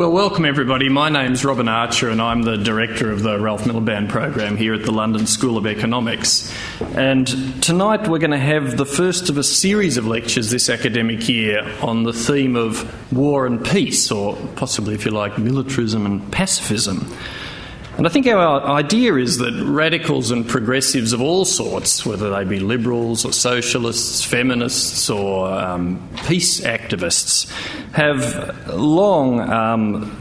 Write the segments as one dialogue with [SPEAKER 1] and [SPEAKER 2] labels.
[SPEAKER 1] Well, welcome everybody. My name's Robin Archer, and I'm the director of the Ralph Miliband program here at the London School of Economics. And tonight we're going to have the first of a series of lectures this academic year on the theme of war and peace, or possibly, if you like, militarism and pacifism. And I think our idea is that radicals and progressives of all sorts, whether they be liberals or socialists, feminists or um, peace activists, have long um,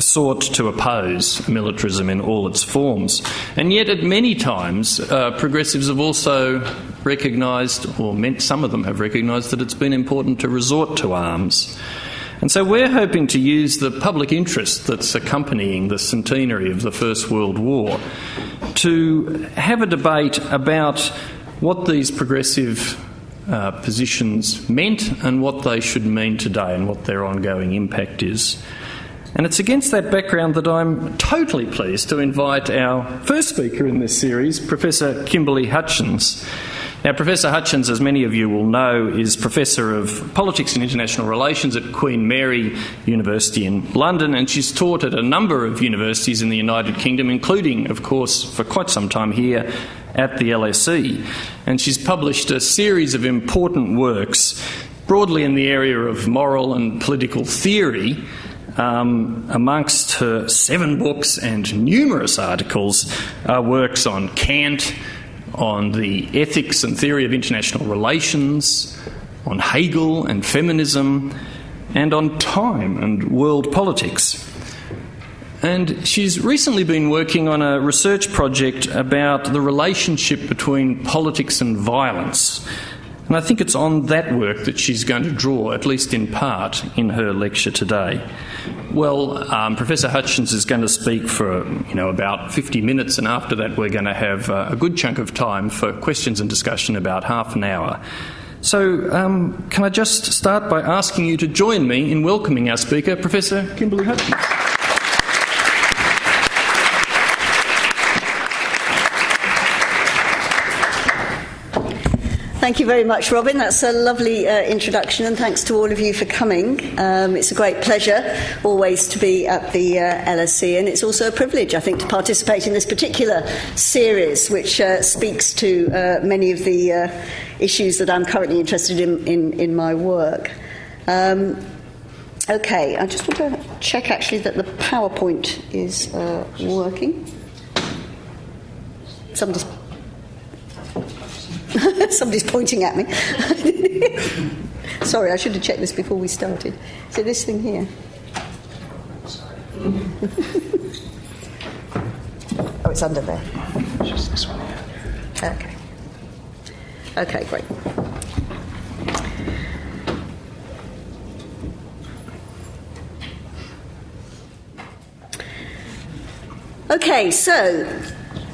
[SPEAKER 1] sought to oppose militarism in all its forms. And yet, at many times, uh, progressives have also recognised, or meant some of them have recognised, that it's been important to resort to arms. And so we're hoping to use the public interest that's accompanying the centenary of the First World War to have a debate about what these progressive uh, positions meant and what they should mean today and what their ongoing impact is. And it's against that background that I'm totally pleased to invite our first speaker in this series, Professor Kimberly Hutchings. Now, Professor Hutchings, as many of you will know, is Professor of Politics and International Relations at Queen Mary University in London, and she's taught at a number of universities in the United Kingdom, including, of course, for quite some time here at the LSE. And she's published a series of important works, broadly in the area of moral and political theory. Um, amongst her seven books and numerous articles are works on Kant, on the ethics and theory of international relations, on Hegel and feminism, and on time and world politics. And she's recently been working on a research project about the relationship between politics and violence. And I think it's on that work that she's going to draw, at least in part, in her lecture today. Well, um, Professor Hutchings is going to speak for you know about 50 minutes, and after that, we're going to have uh, a good chunk of time for questions and discussion, about half an hour. So, um, can I just start by asking you to join me in welcoming our speaker, Professor Kimberly Hutchings?
[SPEAKER 2] Thank you very much, Robin. That's a lovely uh, introduction, and thanks to all of you for coming. Um, it's a great pleasure always to be at the uh, LSE, and it's also a privilege, I think, to participate in this particular series, which uh, speaks to uh, many of the uh, issues that I'm currently interested in in, in my work. Um, okay, I just want to check actually that the PowerPoint is uh, working. Somebody's Somebody's pointing at me. Sorry, I should have checked this before we started. So, this thing here. oh, it's under there.
[SPEAKER 3] Just this one here.
[SPEAKER 2] Okay. Okay, great. Okay, so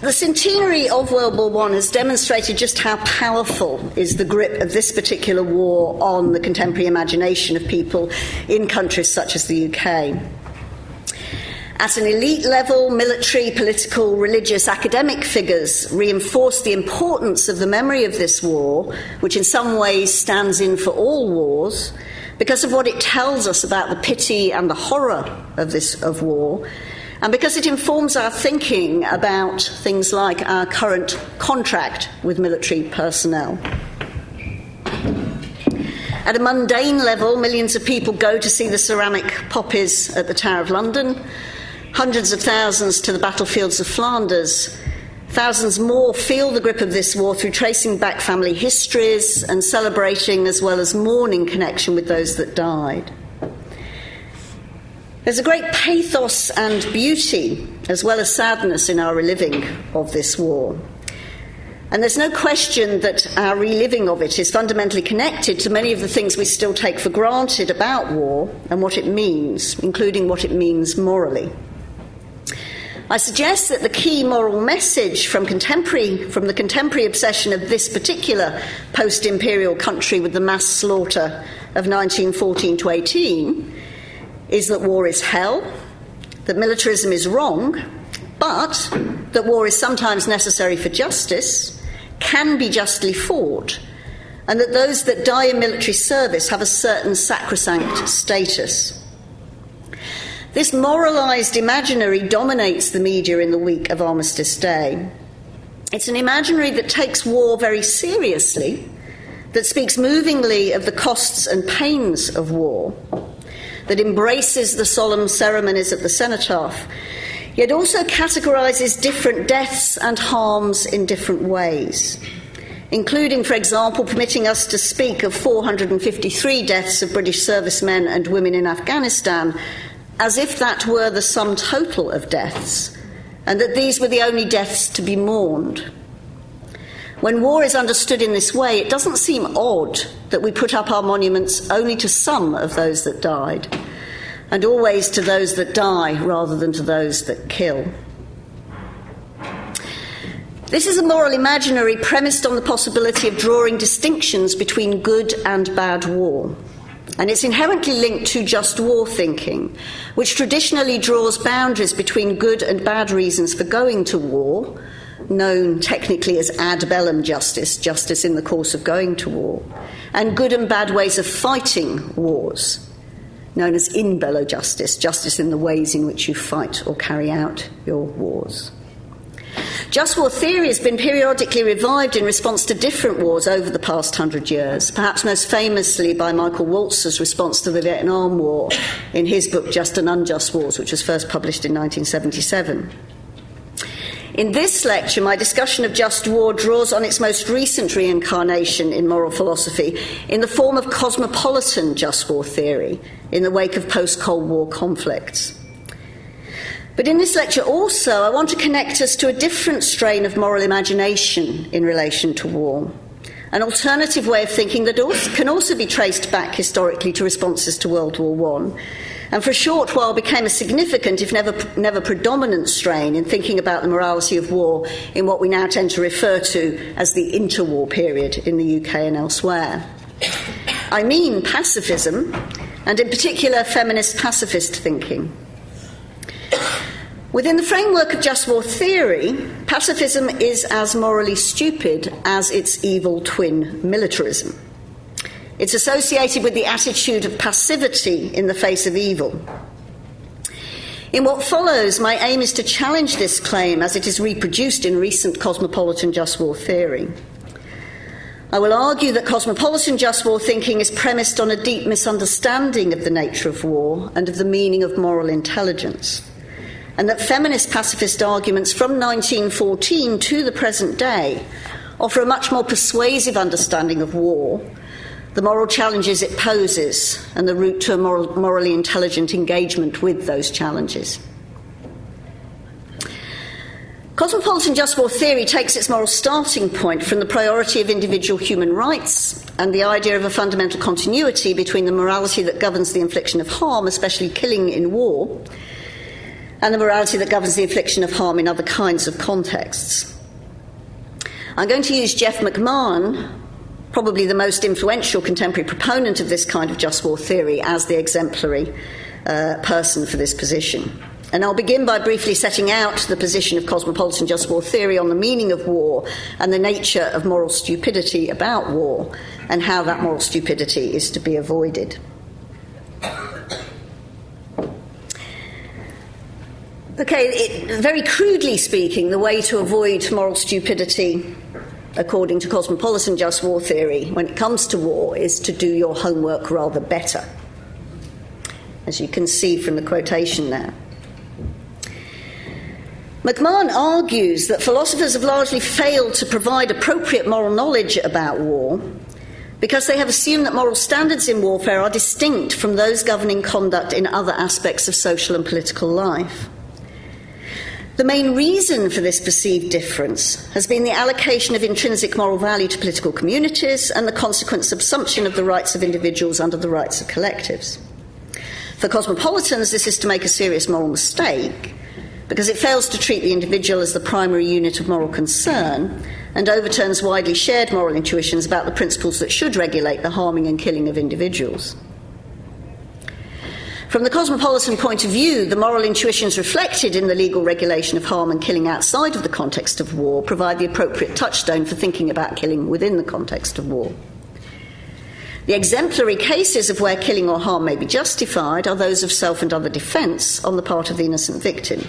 [SPEAKER 2] the centenary of World War I has demonstrated just how powerful is the grip of this particular war on the contemporary imagination of people in countries such as the UK. At an elite level, military, political, religious, academic figures reinforce the importance of the memory of this war, which in some ways stands in for all wars, because of what it tells us about the pity and the horror of this of war, and because it informs our thinking about things like our current contract with military personnel. At a mundane level, millions of people go to see the ceramic poppies at the Tower of London, hundreds of thousands to the battlefields of Flanders. Thousands more feel the grip of this war through tracing back family histories and celebrating as well as mourning connection with those that died. There's a great pathos and beauty, as well as sadness, in our reliving of this war. And there's no question that our reliving of it is fundamentally connected to many of the things we still take for granted about war and what it means, including what it means morally. I suggest that the key moral message from contemporary from the contemporary obsession of this particular post-imperial country with the mass slaughter of 1914 to 18 is that war is hell, that militarism is wrong, but that war is sometimes necessary for justice, can be justly fought, and that those that die in military service have a certain sacrosanct status. This moralised imaginary dominates the media in the week of Armistice Day. It's an imaginary that takes war very seriously, that speaks movingly of the costs and pains of war, that embraces the solemn ceremonies of the cenotaph, yet also categorises different deaths and harms in different ways, including, for example, permitting us to speak of 453 deaths of British servicemen and women in Afghanistan as if that were the sum total of deaths, and that these were the only deaths to be mourned. When war is understood in this way, it doesn't seem odd that we put up our monuments only to some of those that died, and always to those that die rather than to those that kill. This is a moral imaginary premised on the possibility of drawing distinctions between good and bad war. And it's inherently linked to just war thinking, which traditionally draws boundaries between good and bad reasons for going to war, known technically as ad bellum justice, justice in the course of going to war, and good and bad ways of fighting wars, known as in bello justice, justice in the ways in which you fight or carry out your wars. Just war theory has been periodically revived in response to different wars over the past hundred years, perhaps most famously by Michael Walzer's response to the Vietnam War in his book Just and Unjust Wars, which was first published in 1977. In this lecture, my discussion of just war draws on its most recent reincarnation in moral philosophy in the form of cosmopolitan just war theory in the wake of post Cold War conflicts. But in this lecture, also, I want to connect us to a different strain of moral imagination in relation to war. An alternative way of thinking that also, can also be traced back historically to responses to World War I, and for a short while became a significant, if never, never predominant, strain in thinking about the morality of war in what we now tend to refer to as the interwar period in the UK and elsewhere. I mean pacifism, and in particular feminist pacifist thinking. Within the framework of just war theory, pacifism is as morally stupid as its evil twin militarism. It's associated with the attitude of passivity in the face of evil. In what follows, my aim is to challenge this claim as it is reproduced in recent cosmopolitan just war theory. I will argue that cosmopolitan just war thinking is premised on a deep misunderstanding of the nature of war and of the meaning of moral intelligence and that feminist pacifist arguments from 1914 to the present day offer a much more persuasive understanding of war, the moral challenges it poses, and the route to a moral, morally intelligent engagement with those challenges. Cosmopolitan just war theory takes its moral starting point from the priority of individual human rights and the idea of a fundamental continuity between the morality that governs the infliction of harm, especially killing in war, and the morality that governs the infliction of harm in other kinds of contexts. I'm going to use Jeff McMahan, probably the most influential contemporary proponent of this kind of just war theory, as the exemplary uh, person for this position. And I'll begin by briefly setting out the position of cosmopolitan just war theory on the meaning of war and the nature of moral stupidity about war and how that moral stupidity is to be avoided. Okay, it, very crudely speaking, the way to avoid moral stupidity, according to cosmopolitan just war theory, when it comes to war, is to do your homework rather better. As you can see from the quotation there. McMahan argues that philosophers have largely failed to provide appropriate moral knowledge about war because they have assumed that moral standards in warfare are distinct from those governing conduct in other aspects of social and political life. The main reason for this perceived difference has been the allocation of intrinsic moral value to political communities and the consequent subsumption of the rights of individuals under the rights of collectives. For cosmopolitans, this is to make a serious moral mistake because it fails to treat the individual as the primary unit of moral concern and overturns widely shared moral intuitions about the principles that should regulate the harming and killing of individuals. From the cosmopolitan point of view, the moral intuitions reflected in the legal regulation of harm and killing outside of the context of war provide the appropriate touchstone for thinking about killing within the context of war. The exemplary cases of where killing or harm may be justified are those of self and other defence on the part of the innocent victim,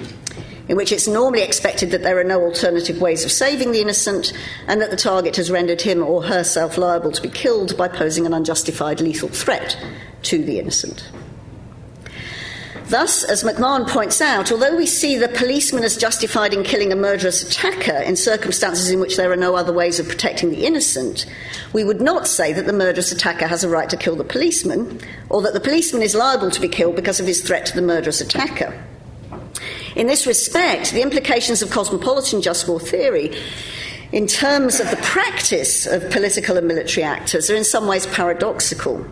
[SPEAKER 2] in which it's normally expected that there are no alternative ways of saving the innocent and that the target has rendered him or herself liable to be killed by posing an unjustified lethal threat to the innocent. Thus, as McMahan points out, although we see the policeman as justified in killing a murderous attacker in circumstances in which there are no other ways of protecting the innocent, we would not say that the murderous attacker has a right to kill the policeman, or that the policeman is liable to be killed because of his threat to the murderous attacker. In this respect, the implications of cosmopolitan just war theory in terms of the practice of political and military actors are in some ways paradoxical.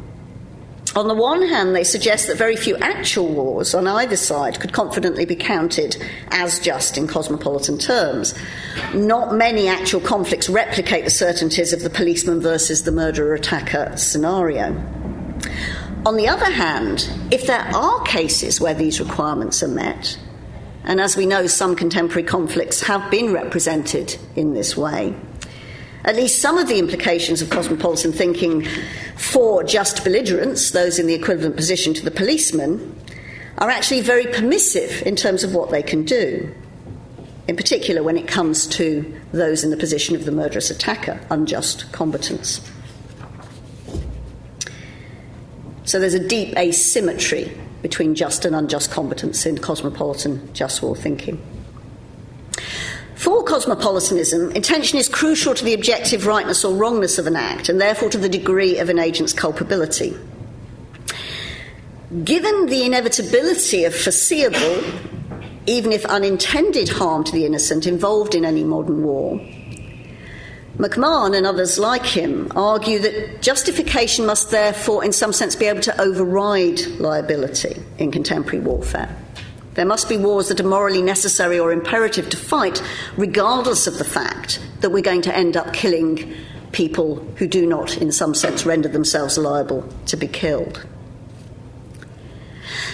[SPEAKER 2] On the one hand, they suggest that very few actual wars on either side could confidently be counted as just in cosmopolitan terms. Not many actual conflicts replicate the certainties of the policeman versus the murderer attacker scenario. On the other hand, if there are cases where these requirements are met, and as we know, some contemporary conflicts have been represented in this way, at least some of the implications of cosmopolitan thinking for just belligerents, those in the equivalent position to the policeman, are actually very permissive in terms of what they can do. In particular, when it comes to those in the position of the murderous attacker, unjust combatants. So there's a deep asymmetry between just and unjust combatants in cosmopolitan just war thinking. For cosmopolitanism, intention is crucial to the objective rightness or wrongness of an act, and therefore to the degree of an agent's culpability. Given the inevitability of foreseeable, even if unintended, harm to the innocent involved in any modern war, McMahan and others like him argue that justification must therefore, in some sense, be able to override liability in contemporary warfare. There must be wars that are morally necessary or imperative to fight, regardless of the fact that we're going to end up killing people who do not, in some sense, render themselves liable to be killed.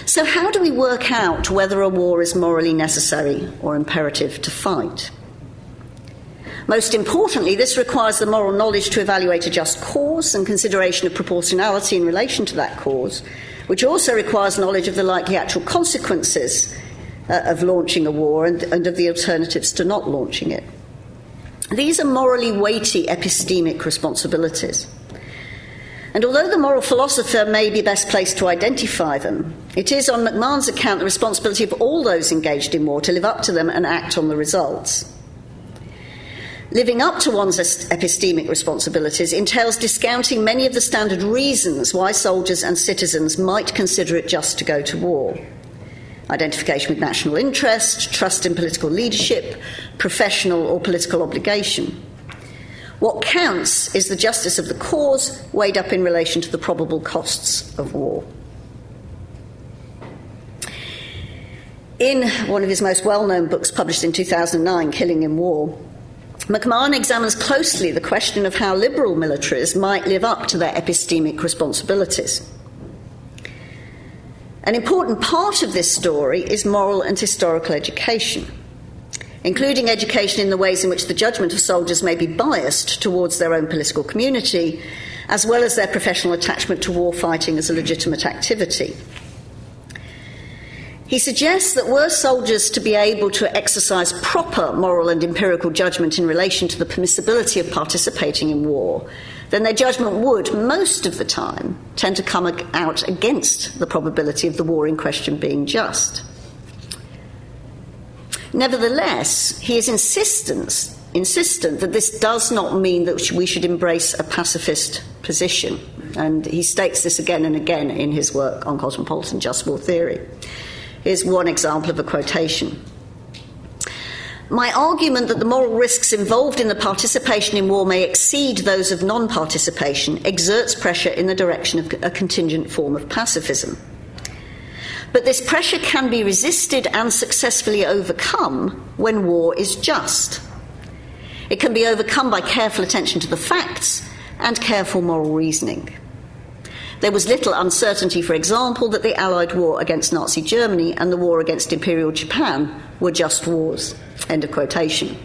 [SPEAKER 2] So, how do we work out whether a war is morally necessary or imperative to fight? Most importantly, this requires the moral knowledge to evaluate a just cause and consideration of proportionality in relation to that cause, which also requires knowledge of the likely actual consequences uh, of launching a war and, and of the alternatives to not launching it. These are morally weighty epistemic responsibilities. And although the moral philosopher may be best placed to identify them, it is on McMahan's account the responsibility of all those engaged in war to live up to them and act on the results. Living up to one's epistemic responsibilities entails discounting many of the standard reasons why soldiers and citizens might consider it just to go to war identification with national interest, trust in political leadership, professional or political obligation. What counts is the justice of the cause weighed up in relation to the probable costs of war. In one of his most well known books, published in 2009, Killing in War, McMahan examines closely the question of how liberal militaries might live up to their epistemic responsibilities. An important part of this story is moral and historical education, including education in the ways in which the judgment of soldiers may be biased towards their own political community, as well as their professional attachment to war fighting as a legitimate activity. He suggests that were soldiers to be able to exercise proper moral and empirical judgment in relation to the permissibility of participating in war, then their judgment would, most of the time, tend to come out against the probability of the war in question being just. Nevertheless, he is insistent, insistent that this does not mean that we should embrace a pacifist position. And he states this again and again in his work on cosmopolitan just war theory. Here's one example of a quotation. My argument that the moral risks involved in the participation in war may exceed those of non participation exerts pressure in the direction of a contingent form of pacifism. But this pressure can be resisted and successfully overcome when war is just. It can be overcome by careful attention to the facts and careful moral reasoning. There was little uncertainty, for example, that the Allied war against Nazi Germany and the war against Imperial Japan were just wars. End of quotation.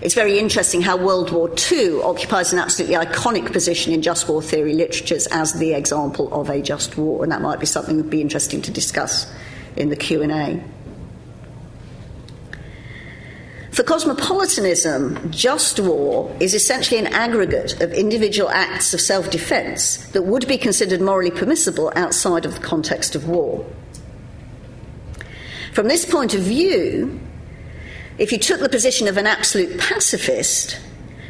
[SPEAKER 2] it's very interesting how World War II occupies an absolutely iconic position in just war theory literatures as the example of a just war, and that might be something that would be interesting to discuss in the Q&A. For cosmopolitanism, just war is essentially an aggregate of individual acts of self defense that would be considered morally permissible outside of the context of war. From this point of view, if you took the position of an absolute pacifist,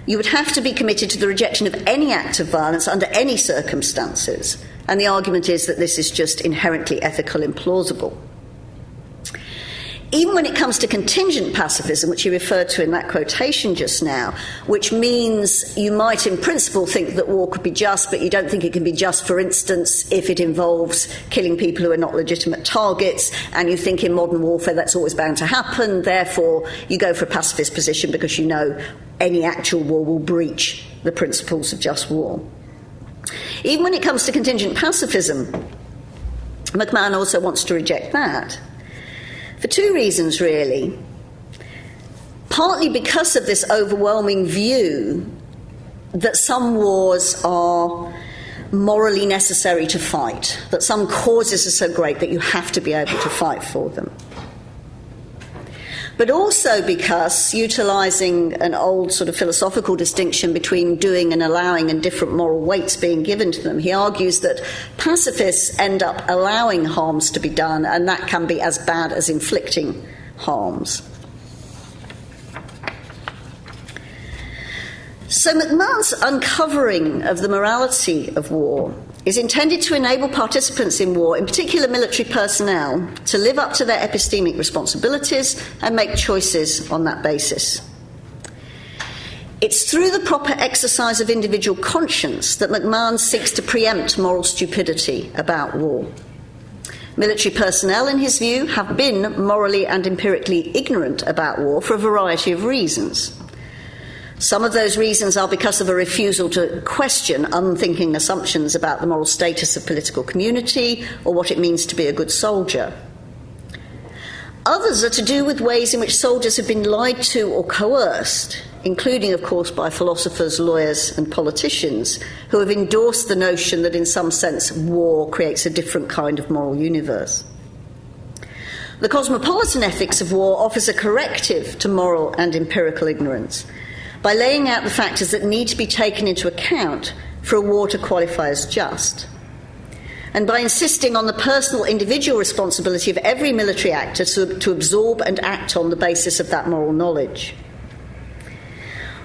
[SPEAKER 2] you would have to be committed to the rejection of any act of violence under any circumstances. And the argument is that this is just inherently ethical implausible even when it comes to contingent pacifism, which you referred to in that quotation just now, which means you might in principle think that war could be just, but you don't think it can be just, for instance, if it involves killing people who are not legitimate targets, and you think in modern warfare that's always bound to happen, therefore you go for a pacifist position because you know any actual war will breach the principles of just war. Even when it comes to contingent pacifism, McMahan also wants to reject that. For two reasons, really. Partly because of this overwhelming view that some wars are morally necessary to fight, that some causes are so great that you have to be able to fight for them but also because utilizing an old sort of philosophical distinction between doing and allowing and different moral weights being given to them, he argues that pacifists end up allowing harms to be done, and that can be as bad as inflicting harms. So, McMahan's uncovering of the morality of war is intended to enable participants in war, in particular military personnel, to live up to their epistemic responsibilities and make choices on that basis. It's through the proper exercise of individual conscience that McMahan seeks to preempt moral stupidity about war. Military personnel, in his view, have been morally and empirically ignorant about war for a variety of reasons. Some of those reasons are because of a refusal to question unthinking assumptions about the moral status of political community or what it means to be a good soldier. Others are to do with ways in which soldiers have been lied to or coerced, including, of course, by philosophers, lawyers, and politicians who have endorsed the notion that, in some sense, war creates a different kind of moral universe. The cosmopolitan ethics of war offers a corrective to moral and empirical ignorance by laying out the factors that need to be taken into account for a war to qualify as just. And by insisting on the personal individual responsibility of every military actor to, to absorb and act on the basis of that moral knowledge.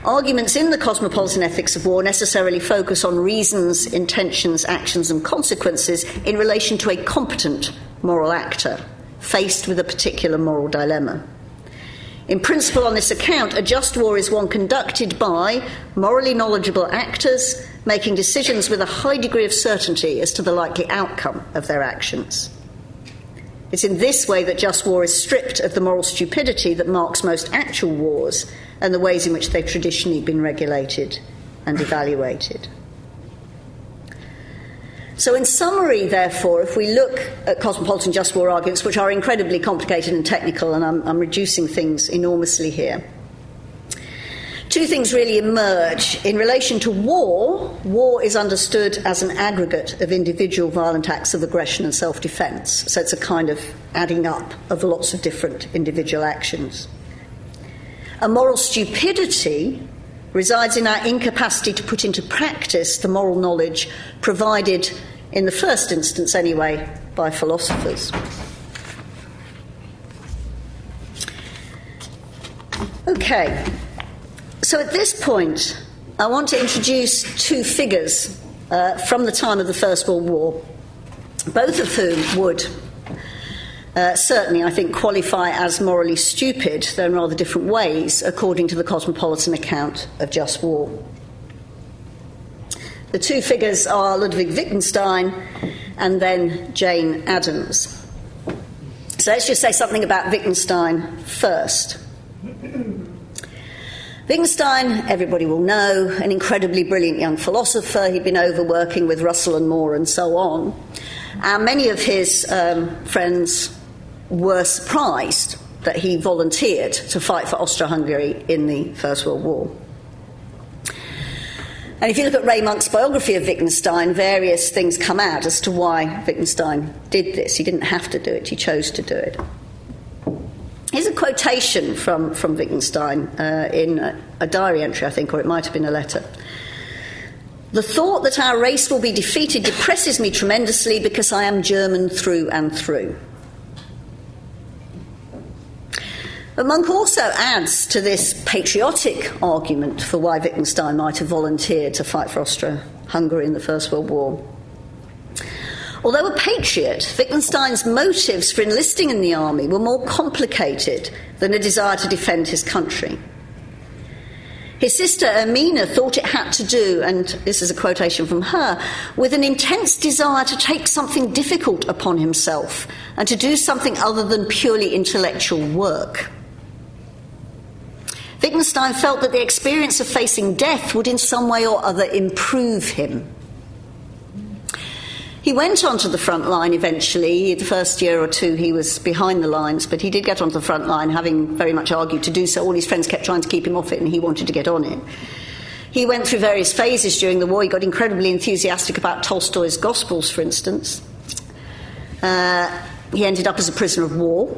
[SPEAKER 2] Arguments in the cosmopolitan ethics of war necessarily focus on reasons, intentions, actions, and consequences in relation to a competent moral actor faced with a particular moral dilemma. In principle, on this account, a just war is one conducted by morally knowledgeable actors making decisions with a high degree of certainty as to the likely outcome of their actions. It's in this way that just war is stripped of the moral stupidity that marks most actual wars and the ways in which they've traditionally been regulated and evaluated. So, in summary, therefore, if we look at cosmopolitan just war arguments, which are incredibly complicated and technical, and I'm, I'm reducing things enormously here, two things really emerge. In relation to war, war is understood as an aggregate of individual violent acts of aggression and self defense. So it's a kind of adding up of lots of different individual actions. A moral stupidity resides in our incapacity to put into practice the moral knowledge provided, in the first instance anyway, by philosophers. Okay, so at this point, I want to introduce two figures uh, from the time of the First World War, both of whom would uh, certainly, I think, qualify as morally stupid, though in rather different ways, according to the cosmopolitan account of just war. The two figures are Ludwig Wittgenstein and then Jane Addams. So let's just say something about Wittgenstein first. Wittgenstein, everybody will know, an incredibly brilliant young philosopher. He'd been overworking with Russell and Moore and so on. And many of his um, friends were surprised that he volunteered to fight for Austro Hungary in the First World War. And if you look at Ray Monk's biography of Wittgenstein, various things come out as to why Wittgenstein did this. He didn't have to do it, he chose to do it. Here's a quotation from, from Wittgenstein uh, in a, a diary entry, I think, or it might have been a letter. The thought that our race will be defeated depresses me tremendously because I am German through and through. But Monk also adds to this patriotic argument for why Wittgenstein might have volunteered to fight for Austria Hungary in the First World War. Although a patriot, Wittgenstein's motives for enlisting in the army were more complicated than a desire to defend his country. His sister Hermine thought it had to do, and this is a quotation from her, with an intense desire to take something difficult upon himself and to do something other than purely intellectual work. Wittgenstein felt that the experience of facing death would in some way or other improve him. He went onto the front line eventually. The first year or two, he was behind the lines, but he did get onto the front line, having very much argued to do so. All his friends kept trying to keep him off it, and he wanted to get on it. He went through various phases during the war. He got incredibly enthusiastic about Tolstoy's Gospels, for instance. Uh, he ended up as a prisoner of war,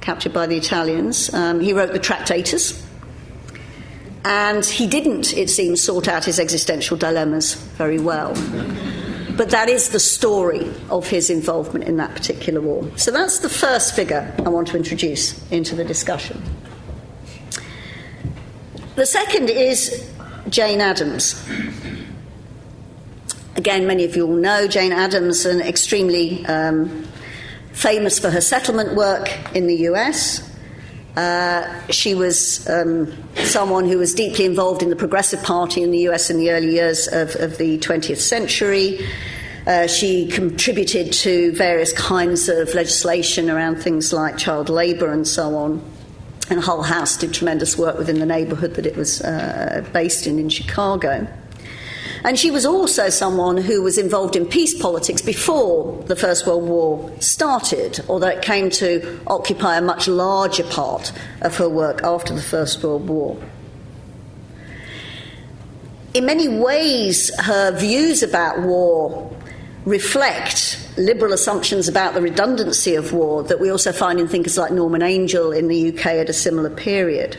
[SPEAKER 2] captured by the Italians. Um, he wrote the Tractatus, and he didn't, it seems, sort out his existential dilemmas very well. But that is the story of his involvement in that particular war. So that's the first figure I want to introduce into the discussion. The second is Jane Addams. Again, many of you all know Jane Addams, an extremely um, famous for her settlement work in the US. Uh, she was um, someone who was deeply involved in the Progressive Party in the US in the early years of, of the 20th century. Uh, she contributed to various kinds of legislation around things like child labour and so on. And Hull House did tremendous work within the neighbourhood that it was uh, based in in Chicago. And she was also someone who was involved in peace politics before the First World War started, although it came to occupy a much larger part of her work after the First World War. In many ways, her views about war reflect liberal assumptions about the redundancy of war that we also find in thinkers like Norman Angell in the UK at a similar period.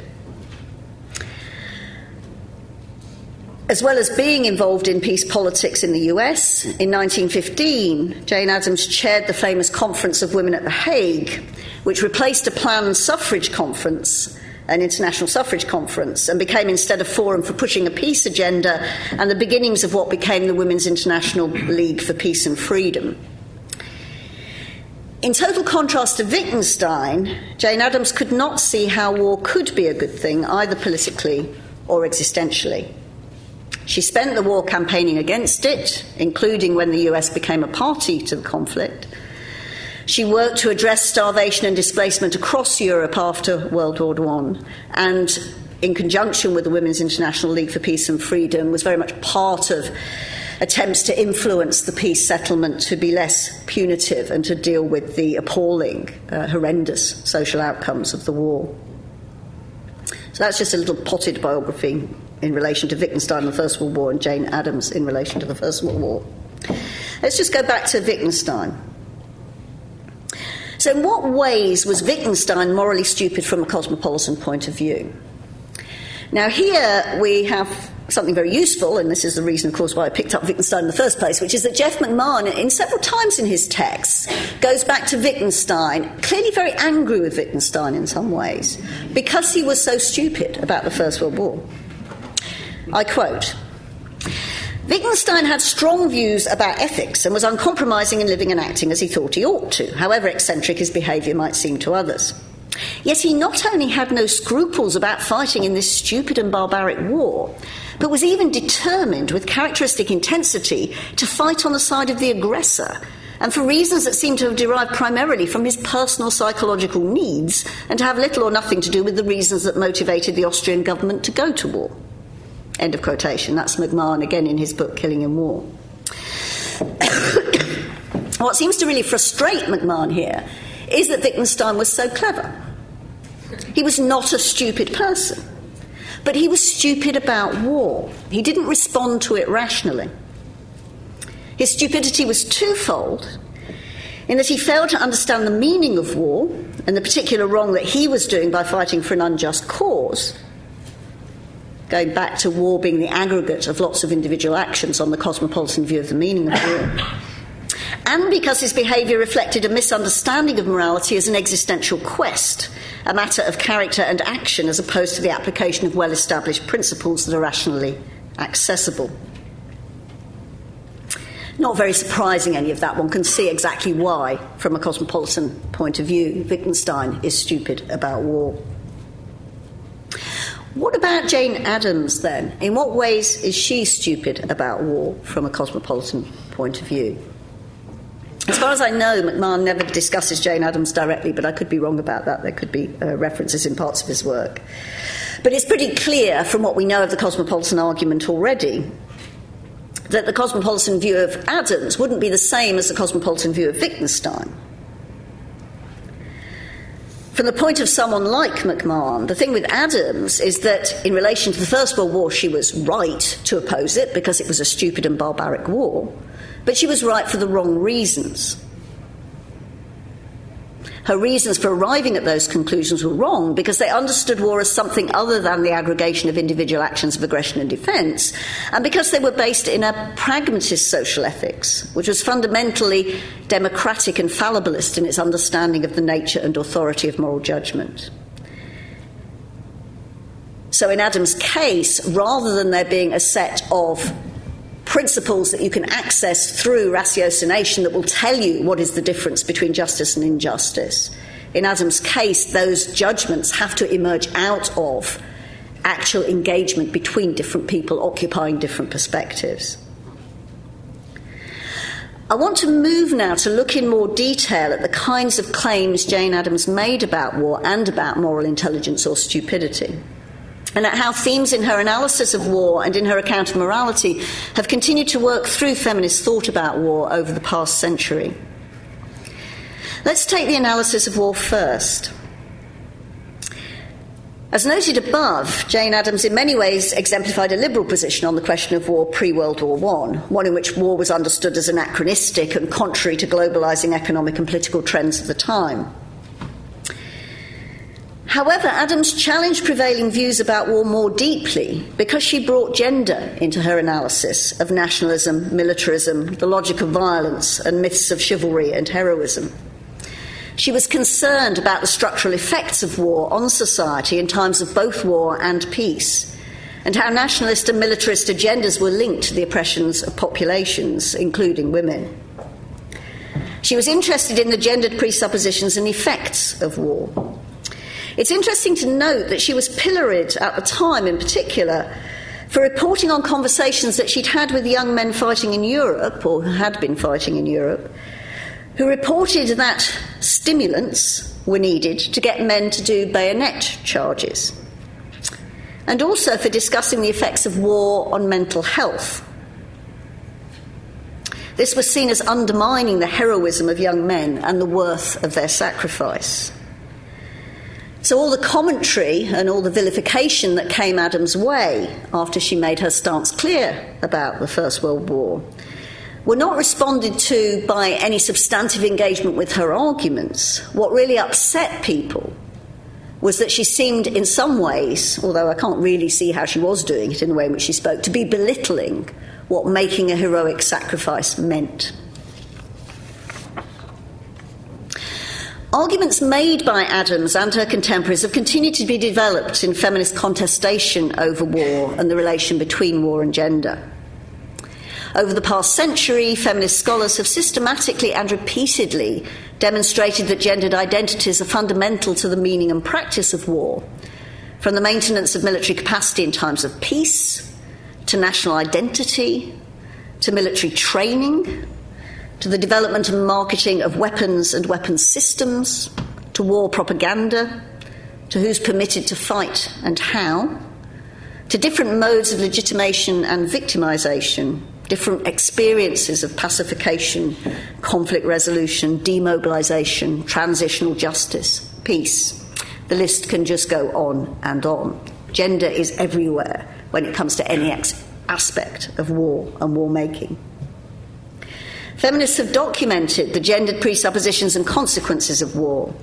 [SPEAKER 2] As well as being involved in peace politics in the US, in 1915, Jane Addams chaired the famous Conference of Women at The Hague, which replaced a planned suffrage conference, an international suffrage conference, and became instead a forum for pushing a peace agenda and the beginnings of what became the Women's International League for Peace and Freedom. In total contrast to Wittgenstein, Jane Addams could not see how war could be a good thing, either politically or existentially. She spent the war campaigning against it, including when the US became a party to the conflict. She worked to address starvation and displacement across Europe after World War I, and in conjunction with the Women's International League for Peace and Freedom, was very much part of attempts to influence the peace settlement to be less punitive and to deal with the appalling, uh, horrendous social outcomes of the war. So that's just a little potted biography in relation to Wittgenstein and the First World War and Jane Addams in relation to the First World War. Let's just go back to Wittgenstein. So, in what ways was Wittgenstein morally stupid from a cosmopolitan point of view? Now, here we have something very useful, and this is the reason, of course, why I picked up Wittgenstein in the first place, which is that Jeff McMahan, in several times in his texts, goes back to Wittgenstein, clearly very angry with Wittgenstein in some ways, because he was so stupid about the First World War. I quote Wittgenstein had strong views about ethics and was uncompromising in living and acting as he thought he ought to, however eccentric his behaviour might seem to others. Yet he not only had no scruples about fighting in this stupid and barbaric war, but was even determined with characteristic intensity to fight on the side of the aggressor, and for reasons that seem to have derived primarily from his personal psychological needs and to have little or nothing to do with the reasons that motivated the Austrian government to go to war. End of quotation. That's McMahan again in his book Killing in War. what seems to really frustrate McMahan here is that Wittgenstein was so clever. He was not a stupid person, but he was stupid about war. He didn't respond to it rationally. His stupidity was twofold in that he failed to understand the meaning of war and the particular wrong that he was doing by fighting for an unjust cause. Going back to war being the aggregate of lots of individual actions on the cosmopolitan view of the meaning of war. And because his behaviour reflected a misunderstanding of morality as an existential quest, a matter of character and action as opposed to the application of well established principles that are rationally accessible. Not very surprising, any of that. One can see exactly why, from a cosmopolitan point of view, Wittgenstein is stupid about war. What about Jane Addams then? In what ways is she stupid about war from a cosmopolitan point of view? As far as I know, McMahan never discusses Jane Addams directly, but I could be wrong about that. There could be uh, references in parts of his work. But it's pretty clear from what we know of the cosmopolitan argument already that the cosmopolitan view of Addams wouldn't be the same as the cosmopolitan view of Wittgenstein. From the point of someone like McMahan, the thing with Addams is that in relation to the First World War, she was right to oppose it because it was a stupid and barbaric war, but she was right for the wrong reasons her reasons for arriving at those conclusions were wrong because they understood war as something other than the aggregation of individual actions of aggression and defence, and because they were based in a pragmatist social ethics, which was fundamentally democratic and fallibilist in its understanding of the nature and authority of moral judgment. So, in Addams' case, rather than there being a set of principles that you can access through ratiocination that will tell you what is the difference between justice and injustice. In Addams' case, those judgments have to emerge out of actual engagement between different people occupying different perspectives. I want to move now to look in more detail at the kinds of claims Jane Addams made about war and about moral intelligence or stupidity and at how themes in her analysis of war and in her account of morality have continued to work through feminist thought about war over the past century. Let's take the analysis of war first. As noted above, Jane Addams in many ways exemplified a liberal position on the question of war pre World War I, one in which war was understood as anachronistic and contrary to globalising economic and political trends of the time. However, Addams challenged prevailing views about war more deeply because she brought gender into her analysis of nationalism, militarism, the logic of violence, and myths of chivalry and heroism. She was concerned about the structural effects of war on society in times of both war and peace, and how nationalist and militarist agendas were linked to the oppressions of populations, including women. She was interested in the gendered presuppositions and effects of war. It's interesting to note that she was pilloried at the time, in particular, for reporting on conversations that she'd had with young men fighting in Europe, or who had been fighting in Europe, who reported that stimulants were needed to get men to do bayonet charges. And also for discussing the effects of war on mental health. This was seen as undermining the heroism of young men and the worth of their sacrifice. So, all the commentary and all the vilification that came Addams' way after she made her stance clear about the First World War were not responded to by any substantive engagement with her arguments. What really upset people was that she seemed, in some ways, although I can't really see how she was doing it in the way in which she spoke, to be belittling what making a heroic sacrifice meant. Arguments made by Addams and her contemporaries have continued to be developed in feminist contestation over war and the relation between war and gender. Over the past century, feminist scholars have systematically and repeatedly demonstrated that gendered identities are fundamental to the meaning and practice of war, from the maintenance of military capacity in times of peace, to national identity, to military training, to the development and marketing of weapons and weapons systems, to war propaganda, to who's permitted to fight and how, to different modes of legitimation and victimisation, different experiences of pacification, conflict resolution, demobilisation, transitional justice, peace, The list can just go on and on. Gender is everywhere when it comes to any ex- aspect of war and war making. Feminists have documented the gendered presuppositions and consequences of war,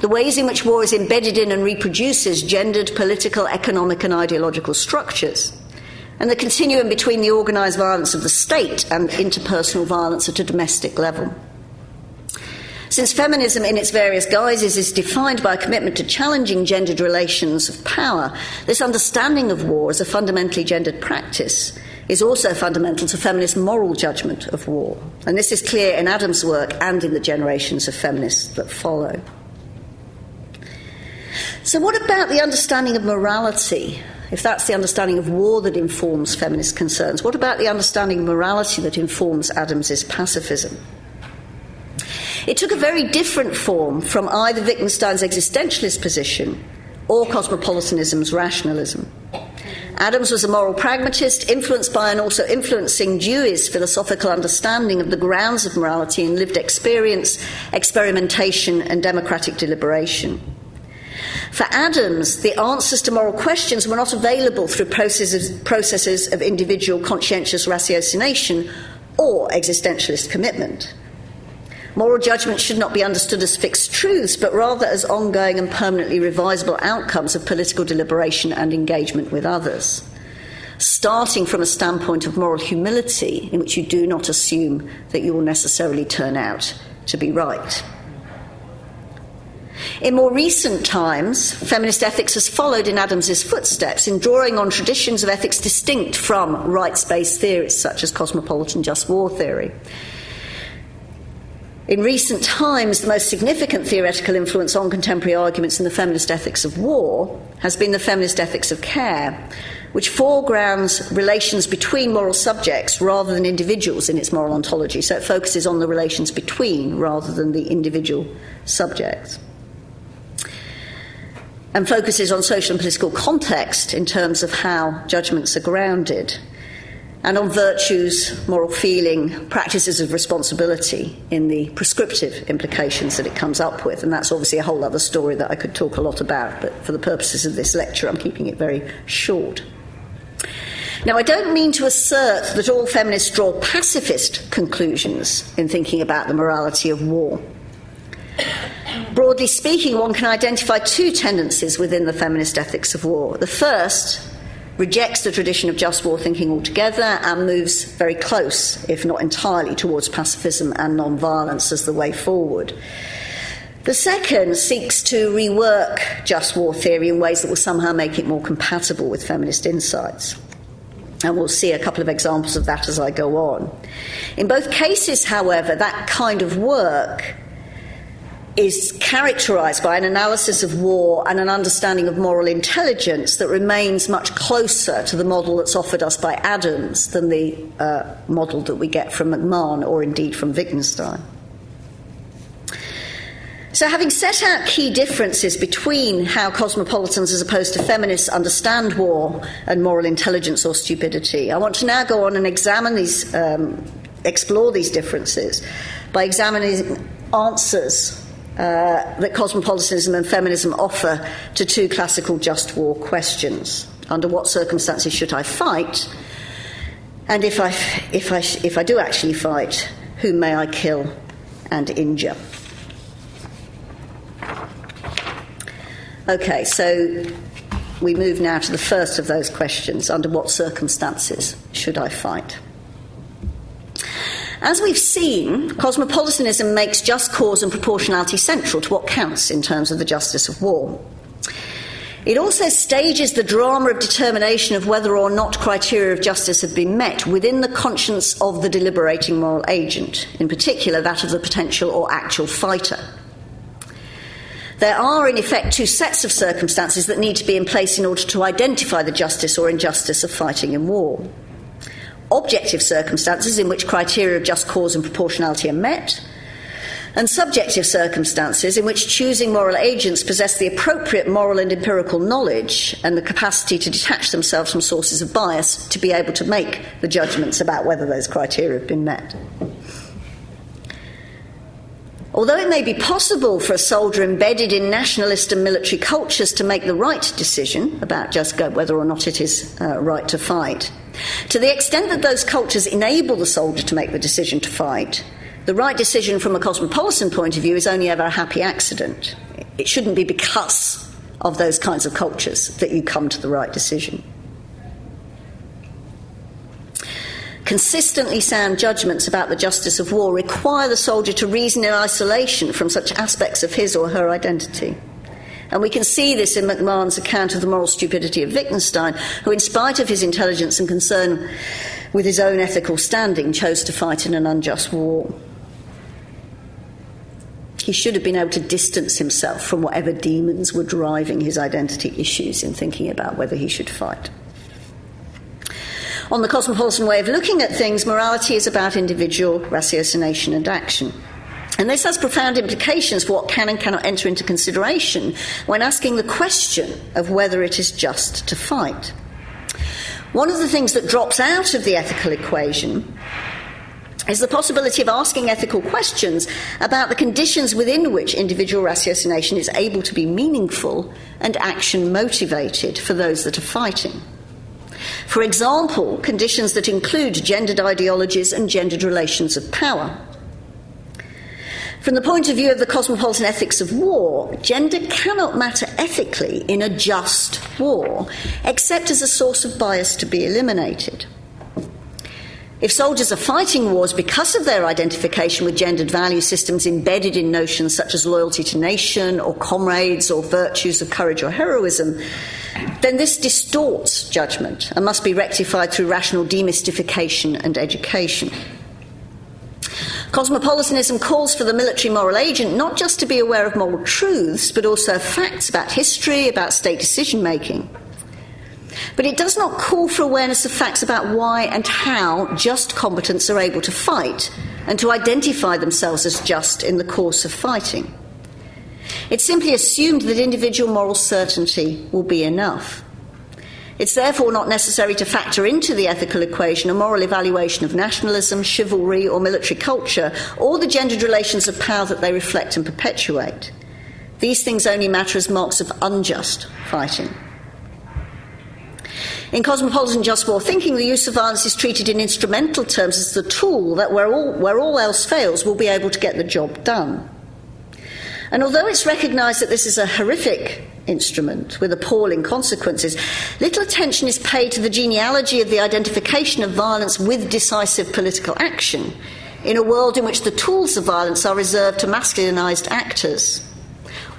[SPEAKER 2] the ways in which war is embedded in and reproduces gendered political, economic, and ideological structures, and the continuum between the organised violence of the state and interpersonal violence at a domestic level. Since feminism, in its various guises, is defined by a commitment to challenging gendered relations of power, this understanding of war as a fundamentally gendered practice is also fundamental to feminist moral judgment of war. And this is clear in Addams' work and in the generations of feminists that follow. So, what about the understanding of morality? If that's the understanding of war that informs feminist concerns, what about the understanding of morality that informs Addams's pacifism? It took a very different form from either Wittgenstein's existentialist position or cosmopolitanism's rationalism. Addams was a moral pragmatist, influenced by and also influencing Dewey's philosophical understanding of the grounds of morality in lived experience, experimentation, and democratic deliberation. For Addams, the answers to moral questions were not available through processes, processes of individual conscientious ratiocination or existentialist commitment. Moral judgment should not be understood as fixed truths, but rather as ongoing and permanently revisable outcomes of political deliberation and engagement with others. Starting from a standpoint of moral humility, in which you do not assume that you will necessarily turn out to be right. In more recent times, feminist ethics has followed in Addams's footsteps in drawing on traditions of ethics distinct from rights based theories such as cosmopolitan just war theory. In recent times, the most significant theoretical influence on contemporary arguments in the feminist ethics of war has been the feminist ethics of care, which foregrounds relations between moral subjects rather than individuals in its moral ontology. So it focuses on the relations between rather than the individual subjects. And focuses on social and political context in terms of how judgments are grounded and on virtues, moral feeling, practices of responsibility in the prescriptive implications that it comes up with. And that's obviously a whole other story that I could talk a lot about, but for the purposes of this lecture, I'm keeping it very short. Now, I don't mean to assert that all feminists draw pacifist conclusions in thinking about the morality of war. Broadly speaking, one can identify two tendencies within the feminist ethics of war. The first rejects the tradition of just war thinking altogether and moves very close, if not entirely, towards pacifism and non violence as the way forward. The second seeks to rework just war theory in ways that will somehow make it more compatible with feminist insights. And we'll see a couple of examples of that as I go on. In both cases, however, that kind of work is characterized by an analysis of war and an understanding of moral intelligence that remains much closer to the model that's offered us by Addams than the uh, model that we get from McMahan or indeed from Wittgenstein. So, having set out key differences between how cosmopolitans as opposed to feminists understand war and moral intelligence or stupidity, I want to now go on and examine these, um, explore these differences by examining answers uh, that cosmopolitanism and feminism offer to two classical just war questions. Under what circumstances should I fight? And if I, if I, if I do actually fight, whom may I kill and injure? Okay, so we move now to the first of those questions under what circumstances should I fight? As we've seen, cosmopolitanism makes just cause and proportionality central to what counts in terms of the justice of war. It also stages the drama of determination of whether or not criteria of justice have been met within the conscience of the deliberating moral agent, in particular that of the potential or actual fighter. There are, in effect, two sets of circumstances that need to be in place in order to identify the justice or injustice of fighting in war objective circumstances in which criteria of just cause and proportionality are met, and subjective circumstances in which choosing moral agents possess the appropriate moral and empirical knowledge and the capacity to detach themselves from sources of bias to be able to make the judgments about whether those criteria have been met. Although it may be possible for a soldier embedded in nationalist and military cultures to make the right decision about just go, whether or not it is uh, right to fight, to the extent that those cultures enable the soldier to make the decision to fight, the right decision from a cosmopolitan point of view is only ever a happy accident. It shouldn't be because of those kinds of cultures that you come to the right decision. Consistently sound judgments about the justice of war require the soldier to reason in isolation from such aspects of his or her identity. And we can see this in McMahan's account of the moral stupidity of Wittgenstein, who, in spite of his intelligence and concern with his own ethical standing, chose to fight in an unjust war. He should have been able to distance himself from whatever demons were driving his identity issues in thinking about whether he should fight. On the cosmopolitan way of looking at things, morality is about individual ratiocination and action. And this has profound implications for what can and cannot enter into consideration when asking the question of whether it is just to fight. One of the things that drops out of the ethical equation is the possibility of asking ethical questions about the conditions within which individual ratiocination is able to be meaningful and action motivated for those that are fighting. For example, conditions that include gendered ideologies and gendered relations of power. From the point of view of the cosmopolitan ethics of war, gender cannot matter ethically in a just war, except as a source of bias to be eliminated. If soldiers are fighting wars because of their identification with gendered value systems embedded in notions such as loyalty to nation or comrades or virtues of courage or heroism, then this distorts judgment and must be rectified through rational demystification and education. Cosmopolitanism calls for the military moral agent not just to be aware of moral truths, but also facts about history, about state decision making. But it does not call for awareness of facts about why and how just combatants are able to fight and to identify themselves as just in the course of fighting. It simply assumed that individual moral certainty will be enough. It's therefore not necessary to factor into the ethical equation a moral evaluation of nationalism, chivalry, or military culture, or the gendered relations of power that they reflect and perpetuate. These things only matter as marks of unjust fighting. In cosmopolitan just war thinking, the use of violence is treated in instrumental terms as the tool that, where all, where all else fails, will be able to get the job done. And although it's recognised that this is a horrific instrument with appalling consequences, little attention is paid to the genealogy of the identification of violence with decisive political action in a world in which the tools of violence are reserved to masculinised actors,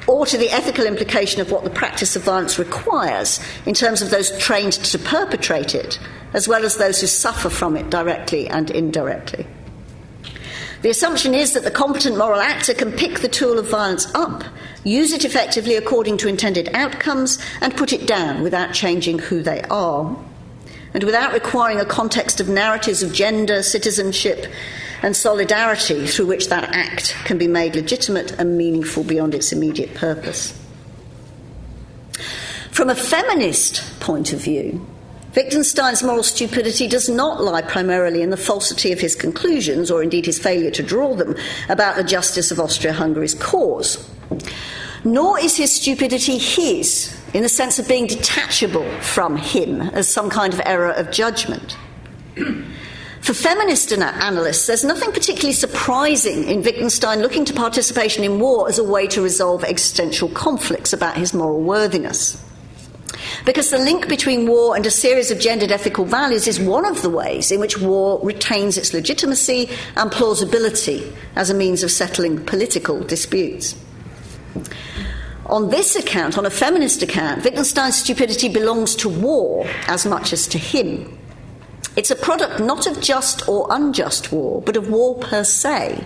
[SPEAKER 2] or to the ethical implication of what the practice of violence requires in terms of those trained to perpetrate it, as well as those who suffer from it directly and indirectly. The assumption is that the competent moral actor can pick the tool of violence up, use it effectively according to intended outcomes, and put it down without changing who they are, and without requiring a context of narratives of gender, citizenship, and solidarity through which that act can be made legitimate and meaningful beyond its immediate purpose. From a feminist point of view, Wittgenstein's moral stupidity does not lie primarily in the falsity of his conclusions, or indeed his failure to draw them, about the justice of Austria Hungary's cause. Nor is his stupidity his, in the sense of being detachable from him as some kind of error of judgment. For feminist analysts, there's nothing particularly surprising in Wittgenstein looking to participation in war as a way to resolve existential conflicts about his moral worthiness. Because the link between war and a series of gendered ethical values is one of the ways in which war retains its legitimacy and plausibility as a means of settling political disputes. On this account, on a feminist account, Wittgenstein's stupidity belongs to war as much as to him. It's a product not of just or unjust war, but of war per se,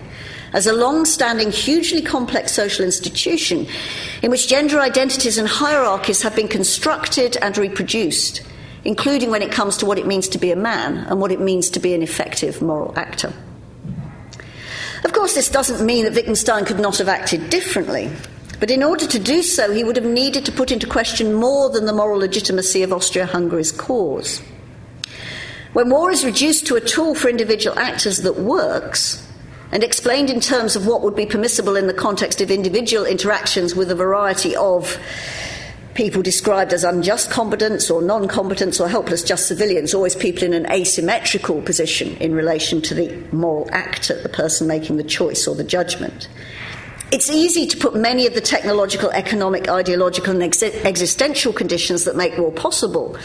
[SPEAKER 2] as a long standing, hugely complex social institution in which gender identities and hierarchies have been constructed and reproduced, including when it comes to what it means to be a man and what it means to be an effective moral actor. Of course, this doesn't mean that Wittgenstein could not have acted differently. But in order to do so, he would have needed to put into question more than the moral legitimacy of Austria Hungary's cause. When war is reduced to a tool for individual actors that works, and explained in terms of what would be permissible in the context of individual interactions with a variety of people described as unjust combatants or non combatants or helpless just civilians, always people in an asymmetrical position in relation to the moral actor, the person making the choice or the judgment. It's easy to put many of the technological, economic, ideological, and ex- existential conditions that make war possible,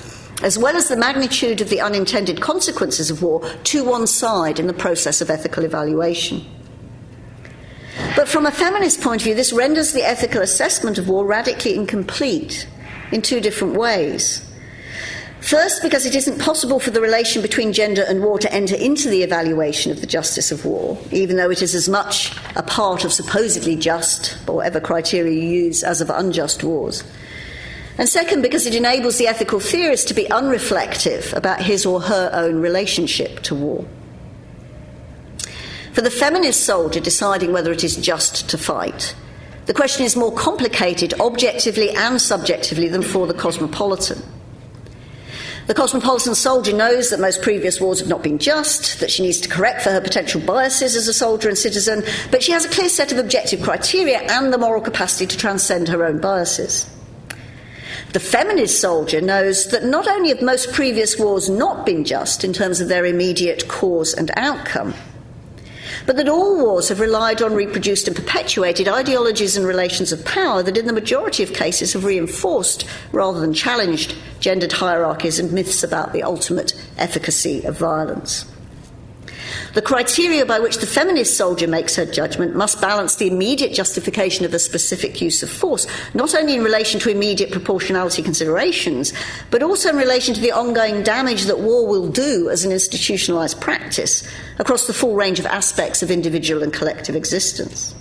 [SPEAKER 2] as well as the magnitude of the unintended consequences of war, to one side in the process of ethical evaluation. But from a feminist point of view, this renders the ethical assessment of war radically incomplete in two different ways. First, because it isn't possible for the relation between gender and war to enter into the evaluation of the justice of war, even though it is as much a part of supposedly just, or whatever criteria you use, as of unjust wars. And second, because it enables the ethical theorist to be unreflective about his or her own relationship to war. For the feminist soldier deciding whether it is just to fight, the question is more complicated objectively and subjectively than for the cosmopolitan. The cosmopolitan soldier knows that most previous wars have not been just, that she needs to correct for her potential biases as a soldier and citizen, but she has a clear set of objective criteria and the moral capacity to transcend her own biases. The feminist soldier knows that not only have most previous wars not been just in terms of their immediate cause and outcome, but that all wars have relied on reproduced and perpetuated ideologies and relations of power that, in the majority of cases, have reinforced rather than challenged gendered hierarchies and myths about the ultimate efficacy of violence. The criteria by which the feminist soldier makes her judgment must balance the immediate justification of a specific use of force, not only in relation to immediate proportionality considerations, but also in relation to the ongoing damage that war will do as an institutionalized practice across the full range of aspects of individual and collective existence.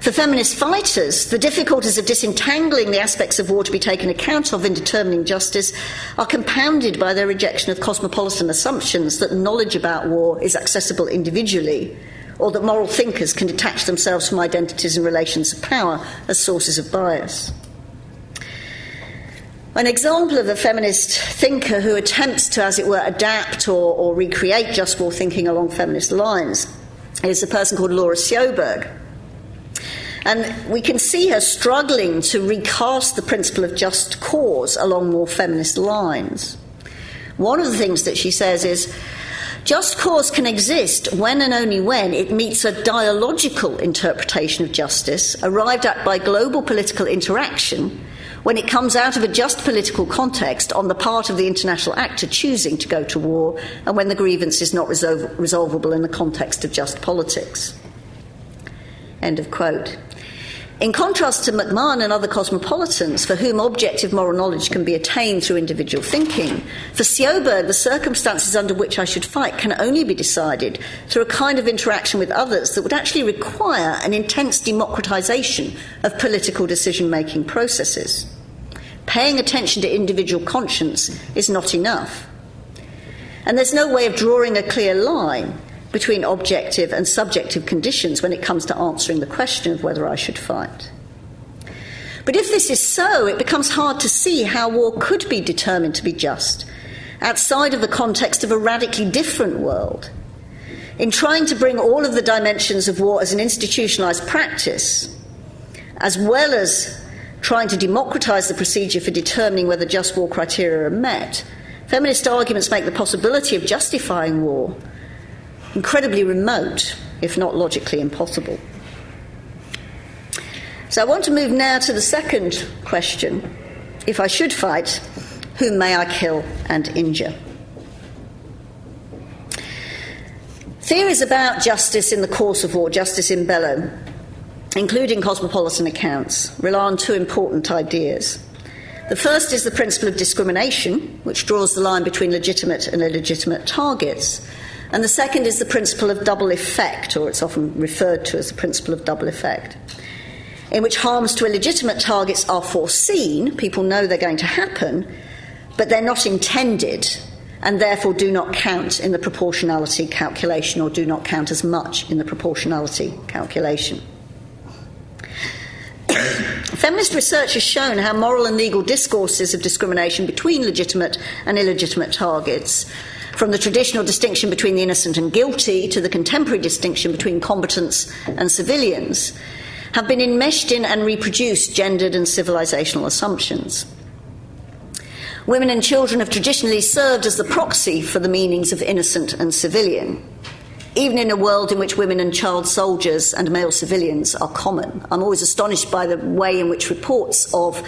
[SPEAKER 2] For feminist fighters, the difficulties of disentangling the aspects of war to be taken account of in determining justice are compounded by their rejection of cosmopolitan assumptions that knowledge about war is accessible individually, or that moral thinkers can detach themselves from identities and relations of power as sources of bias. An example of a feminist thinker who attempts to, as it were, adapt or, or recreate just war thinking along feminist lines is a person called Laura Sjoberg. And we can see her struggling to recast the principle of just cause along more feminist lines. One of the things that she says is just cause can exist when and only when it meets a dialogical interpretation of justice arrived at by global political interaction when it comes out of a just political context on the part of the international actor choosing to go to war and when the grievance is not resol- resolvable in the context of just politics. End of quote. In contrast to McMahan and other cosmopolitans, for whom objective moral knowledge can be attained through individual thinking, for Sjoberg, the circumstances under which I should fight can only be decided through a kind of interaction with others that would actually require an intense democratization of political decision making processes. Paying attention to individual conscience is not enough. And there's no way of drawing a clear line between objective and subjective conditions when it comes to answering the question of whether I should fight. But if this is so, it becomes hard to see how war could be determined to be just outside of the context of a radically different world. In trying to bring all of the dimensions of war as an institutionalized practice, as well as trying to democratize the procedure for determining whether just war criteria are met, feminist arguments make the possibility of justifying war incredibly remote, if not logically impossible. So I want to move now to the second question. If I should fight, whom may I kill and injure? Theories about justice in the course of war, justice in bello, including cosmopolitan accounts, rely on two important ideas. The first is the principle of discrimination, which draws the line between legitimate and illegitimate targets, and the second is the principle of double effect, or it's often referred to as the principle of double effect, in which harms to illegitimate targets are foreseen, people know they're going to happen, but they're not intended and therefore do not count in the proportionality calculation or do not count as much in the proportionality calculation. Feminist research has shown how moral and legal discourses of discrimination between legitimate and illegitimate targets from the traditional distinction between the innocent and guilty to the contemporary distinction between combatants and civilians, have been enmeshed in and reproduced gendered and civilizational assumptions. Women and children have traditionally served as the proxy for the meanings of innocent and civilian, even in a world in which women and child soldiers and male civilians are common. I'm always astonished by the way in which reports of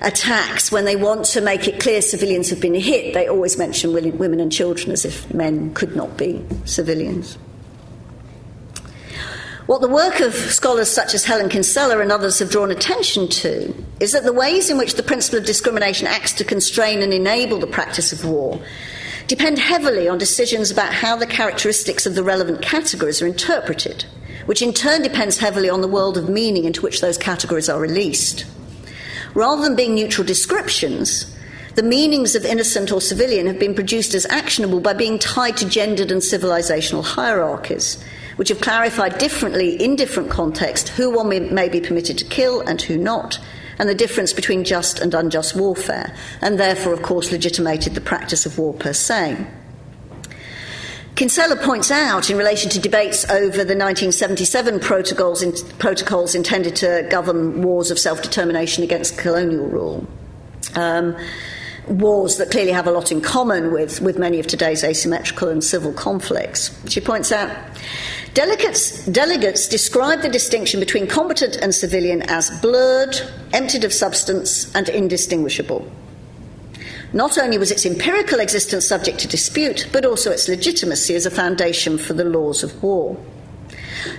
[SPEAKER 2] attacks, when they want to make it clear civilians have been hit, they always mention women and children as if men could not be civilians. What the work of scholars such as Helen Kinsella and others have drawn attention to is that the ways in which the principle of discrimination acts to constrain and enable the practice of war depend heavily on decisions about how the characteristics of the relevant categories are interpreted, which in turn depends heavily on the world of meaning into which those categories are released. Rather than being neutral descriptions, the meanings of innocent or civilian have been produced as actionable by being tied to gendered and civilizational hierarchies which have clarified differently in different contexts who one may be permitted to kill and who not, and the difference between just and unjust warfare, and therefore, of course, legitimated the practice of war per se. Kinsella points out, in relation to debates over the 1977 protocols, in, protocols intended to govern wars of self determination against colonial rule, um, wars that clearly have a lot in common with, with many of today's asymmetrical and civil conflicts. She points out Delegates, delegates describe the distinction between combatant and civilian as blurred, emptied of substance, and indistinguishable. Not only was its empirical existence subject to dispute, but also its legitimacy as a foundation for the laws of war.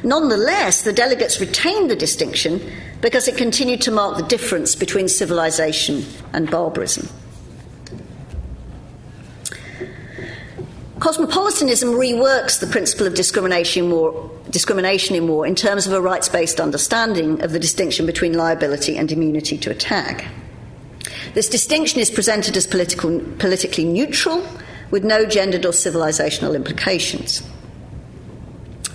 [SPEAKER 2] Nonetheless, the delegates retained the distinction because it continued to mark the difference between civilization and barbarism. Cosmopolitanism reworks the principle of discrimination in, war, discrimination in war in terms of a rights based understanding of the distinction between liability and immunity to attack. This distinction is presented as political, politically neutral, with no gendered or civilizational implications.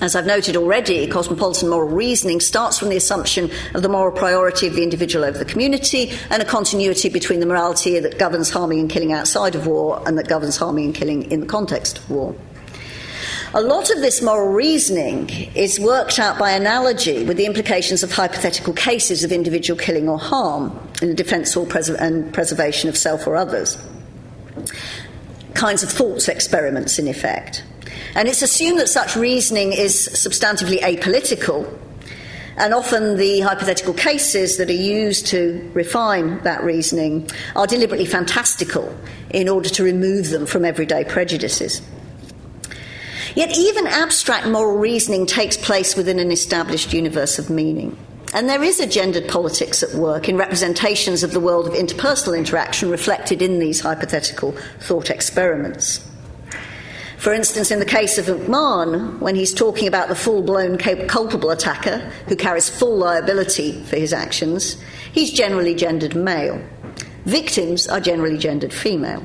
[SPEAKER 2] As I've noted already, cosmopolitan moral reasoning starts from the assumption of the moral priority of the individual over the community and a continuity between the morality that governs harming and killing outside of war and that governs harming and killing in the context of war. A lot of this moral reasoning is worked out by analogy with the implications of hypothetical cases of individual killing or harm in the defence or pres- and preservation of self or others. Kinds of thoughts experiments, in effect. And it's assumed that such reasoning is substantively apolitical, and often the hypothetical cases that are used to refine that reasoning are deliberately fantastical in order to remove them from everyday prejudices. Yet, even abstract moral reasoning takes place within an established universe of meaning. And there is a gendered politics at work in representations of the world of interpersonal interaction reflected in these hypothetical thought experiments. For instance, in the case of McMahan, when he's talking about the full blown culpable attacker who carries full liability for his actions, he's generally gendered male. Victims are generally gendered female.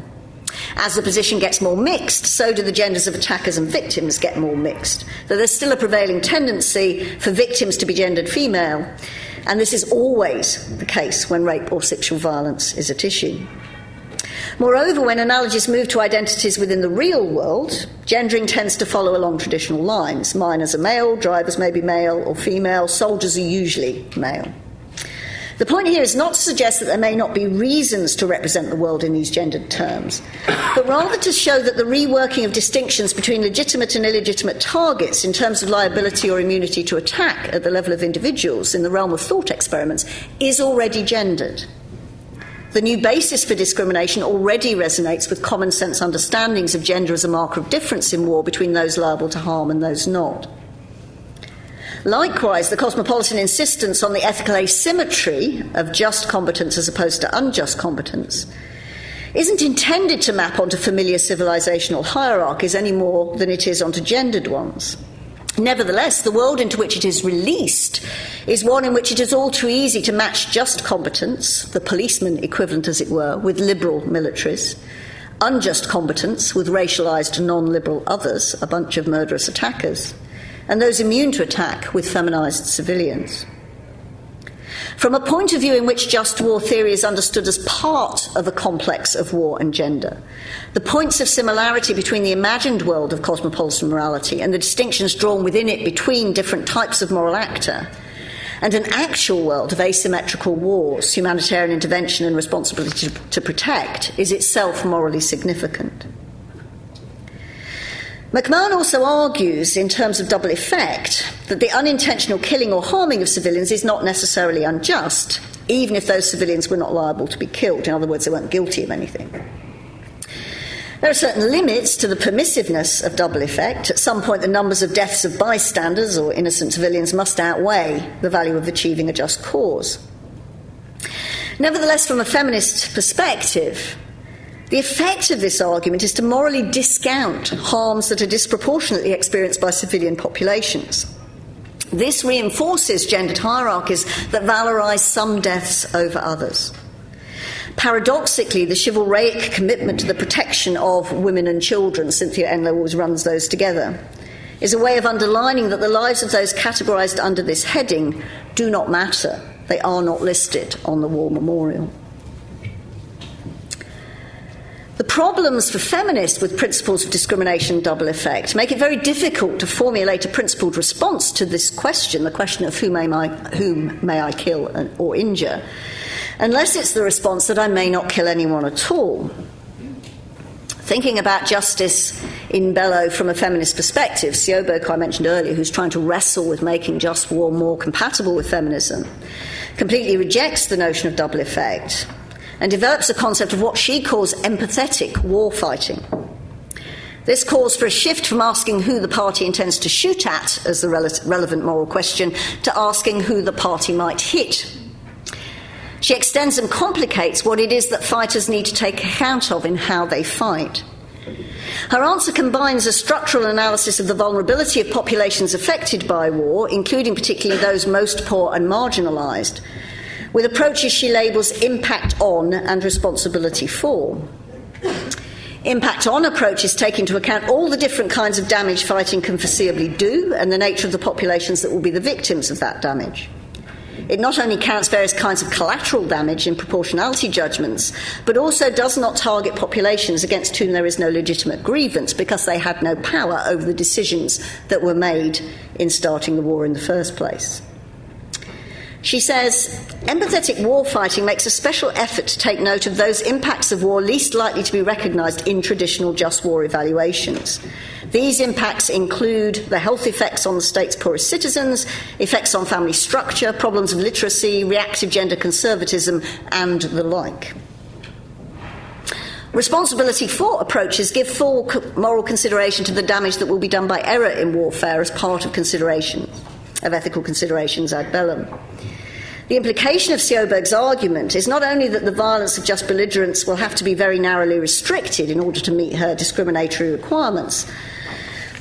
[SPEAKER 2] As the position gets more mixed, so do the genders of attackers and victims get more mixed. Though there's still a prevailing tendency for victims to be gendered female, and this is always the case when rape or sexual violence is at issue. Moreover, when analogies move to identities within the real world, gendering tends to follow along traditional lines. Miners are male, drivers may be male or female, soldiers are usually male. The point here is not to suggest that there may not be reasons to represent the world in these gendered terms, but rather to show that the reworking of distinctions between legitimate and illegitimate targets in terms of liability or immunity to attack at the level of individuals in the realm of thought experiments is already gendered. The new basis for discrimination already resonates with common sense understandings of gender as a marker of difference in war between those liable to harm and those not. Likewise, the cosmopolitan insistence on the ethical asymmetry of just combatants as opposed to unjust combatants isn't intended to map onto familiar civilizational hierarchies any more than it is onto gendered ones. Nevertheless, the world into which it is released is one in which it is all too easy to match just combatants, the policeman equivalent as it were, with liberal militaries, unjust combatants with racialized non liberal others, a bunch of murderous attackers, and those immune to attack with feminized civilians. from a point of view in which just war theory is understood as part of a complex of war and gender. The points of similarity between the imagined world of cosmopolitan morality and the distinctions drawn within it between different types of moral actor and an actual world of asymmetrical wars, humanitarian intervention, and responsibility to protect is itself morally significant. McMahan also argues, in terms of double effect, that the unintentional killing or harming of civilians is not necessarily unjust, even if those civilians were not liable to be killed. In other words, they weren't guilty of anything. There are certain limits to the permissiveness of double effect. At some point, the numbers of deaths of bystanders or innocent civilians must outweigh the value of achieving a just cause. Nevertheless, from a feminist perspective, the effect of this argument is to morally discount harms that are disproportionately experienced by civilian populations. This reinforces gendered hierarchies that valorize some deaths over others. Paradoxically, the chivalric commitment to the protection of women and children, Cynthia Enloe always runs those together, is a way of underlining that the lives of those categorized under this heading do not matter. They are not listed on the war memorial. The problems for feminists with principles of discrimination double effect make it very difficult to formulate a principled response to this question, the question of whom may I, whom may I kill or injure, unless it's the response that I may not kill anyone at all. Thinking about justice in bello from a feminist perspective, Sjoberg, who I mentioned earlier, who's trying to wrestle with making just war more compatible with feminism, completely rejects the notion of double effect and develops a concept of what she calls empathetic war fighting. This calls for a shift from asking who the party intends to shoot at as the rele- relevant moral question to asking who the party might hit. She extends and complicates what it is that fighters need to take account of in how they fight. Her answer combines a structural analysis of the vulnerability of populations affected by war, including particularly those most poor and marginalised, with approaches she labels impact on and responsibility for. Impact on approaches take into account all the different kinds of damage fighting can foreseeably do and the nature of the populations that will be the victims of that damage. It not only counts various kinds of collateral damage in proportionality judgments, but also does not target populations against whom there is no legitimate grievance because they had no power over the decisions that were made in starting the war in the first place. She says, empathetic warfighting makes a special effort to take note of those impacts of war least likely to be recognised in traditional just war evaluations. These impacts include the health effects on the state's poorest citizens, effects on family structure, problems of literacy, reactive gender conservatism, and the like. Responsibility for approaches give full moral consideration to the damage that will be done by error in warfare as part of consideration of ethical considerations ad bellum. The implication of Sjoberg's argument is not only that the violence of just belligerents will have to be very narrowly restricted in order to meet her discriminatory requirements,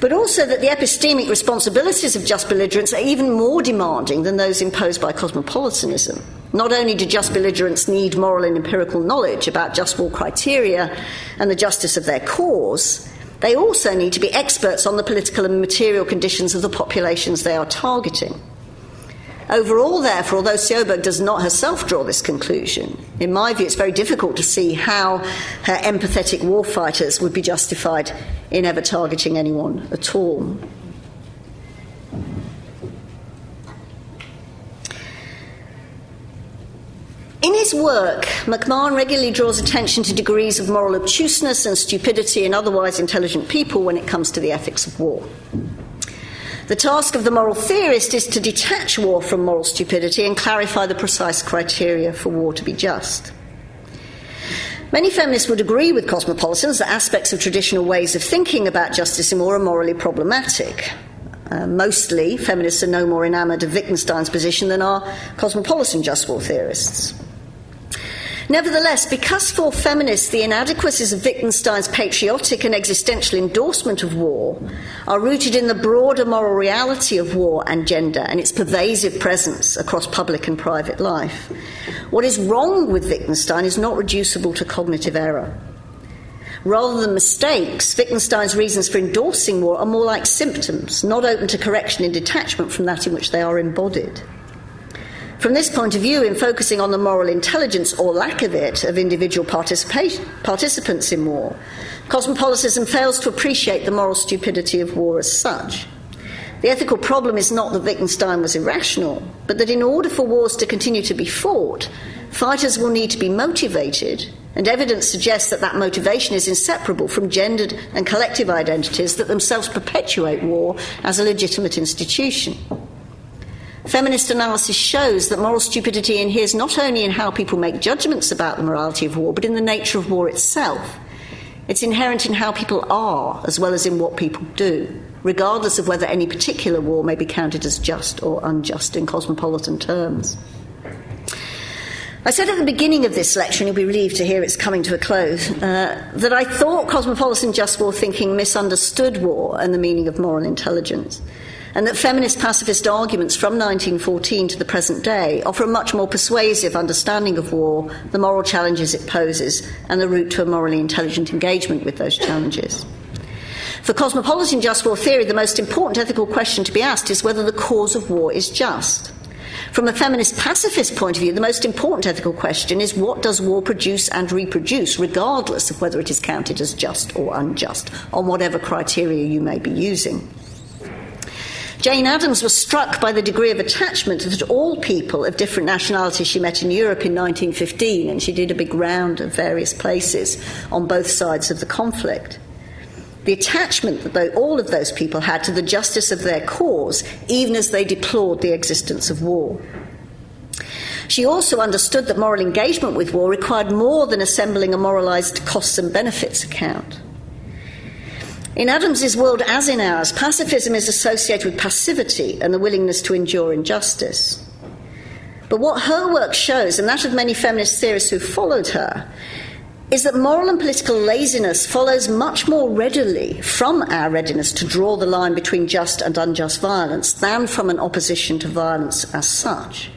[SPEAKER 2] but also that the epistemic responsibilities of just belligerents are even more demanding than those imposed by cosmopolitanism. Not only do just belligerents need moral and empirical knowledge about just war criteria and the justice of their cause, they also need to be experts on the political and material conditions of the populations they are targeting. Overall, therefore, although Sjoberg does not herself draw this conclusion, in my view, it's very difficult to see how her empathetic warfighters would be justified in ever targeting anyone at all. In his work, McMahan regularly draws attention to degrees of moral obtuseness and stupidity in otherwise intelligent people when it comes to the ethics of war. The task of the moral theorist is to detach war from moral stupidity and clarify the precise criteria for war to be just. Many feminists would agree with cosmopolitans that aspects of traditional ways of thinking about justice in war are morally problematic. Uh, mostly, feminists are no more enamoured of Wittgenstein's position than are cosmopolitan just war theorists. Nevertheless, because for feminists the inadequacies of Wittgenstein's patriotic and existential endorsement of war are rooted in the broader moral reality of war and gender and its pervasive presence across public and private life, what is wrong with Wittgenstein is not reducible to cognitive error. Rather than mistakes, Wittgenstein's reasons for endorsing war are more like symptoms, not open to correction in detachment from that in which they are embodied. From this point of view, in focusing on the moral intelligence or lack of it of individual participants in war, cosmopolitanism fails to appreciate the moral stupidity of war as such. The ethical problem is not that Wittgenstein was irrational, but that in order for wars to continue to be fought, fighters will need to be motivated, and evidence suggests that that motivation is inseparable from gendered and collective identities that themselves perpetuate war as a legitimate institution. Feminist analysis shows that moral stupidity inheres not only in how people make judgments about the morality of war, but in the nature of war itself. It's inherent in how people are, as well as in what people do regardless of whether any particular war may be counted as just or unjust in cosmopolitan terms. I said at the beginning of this lecture, and you'll be relieved to hear it's coming to a close, uh, that I thought cosmopolitan just war thinking misunderstood war and the meaning of moral intelligence, and that feminist pacifist arguments from 1914 to the present day offer a much more persuasive understanding of war, the moral challenges it poses, and the route to a morally intelligent engagement with those challenges. For cosmopolitan just war theory, the most important ethical question to be asked is whether the cause of war is just. From a feminist pacifist point of view, the most important ethical question is what does war produce and reproduce, regardless of whether it is counted as just or unjust, on whatever criteria you may be using. Jane Addams was struck by the degree of attachment that all people of different nationalities she met in Europe in 1915, and she did a big round of various places on both sides of the conflict the attachment that all of those people had to the justice of their cause, even as they deplored the existence of war. She also understood that moral engagement with war required more than assembling a moralized costs and benefits account. In Addams's world, as in ours, pacifism is associated with passivity and the willingness to endure injustice. But what her work shows, and that of many feminist theorists who followed her, is that moral and political laziness follows much more readily from our readiness to draw the line between just and unjust violence than from an opposition to violence as such.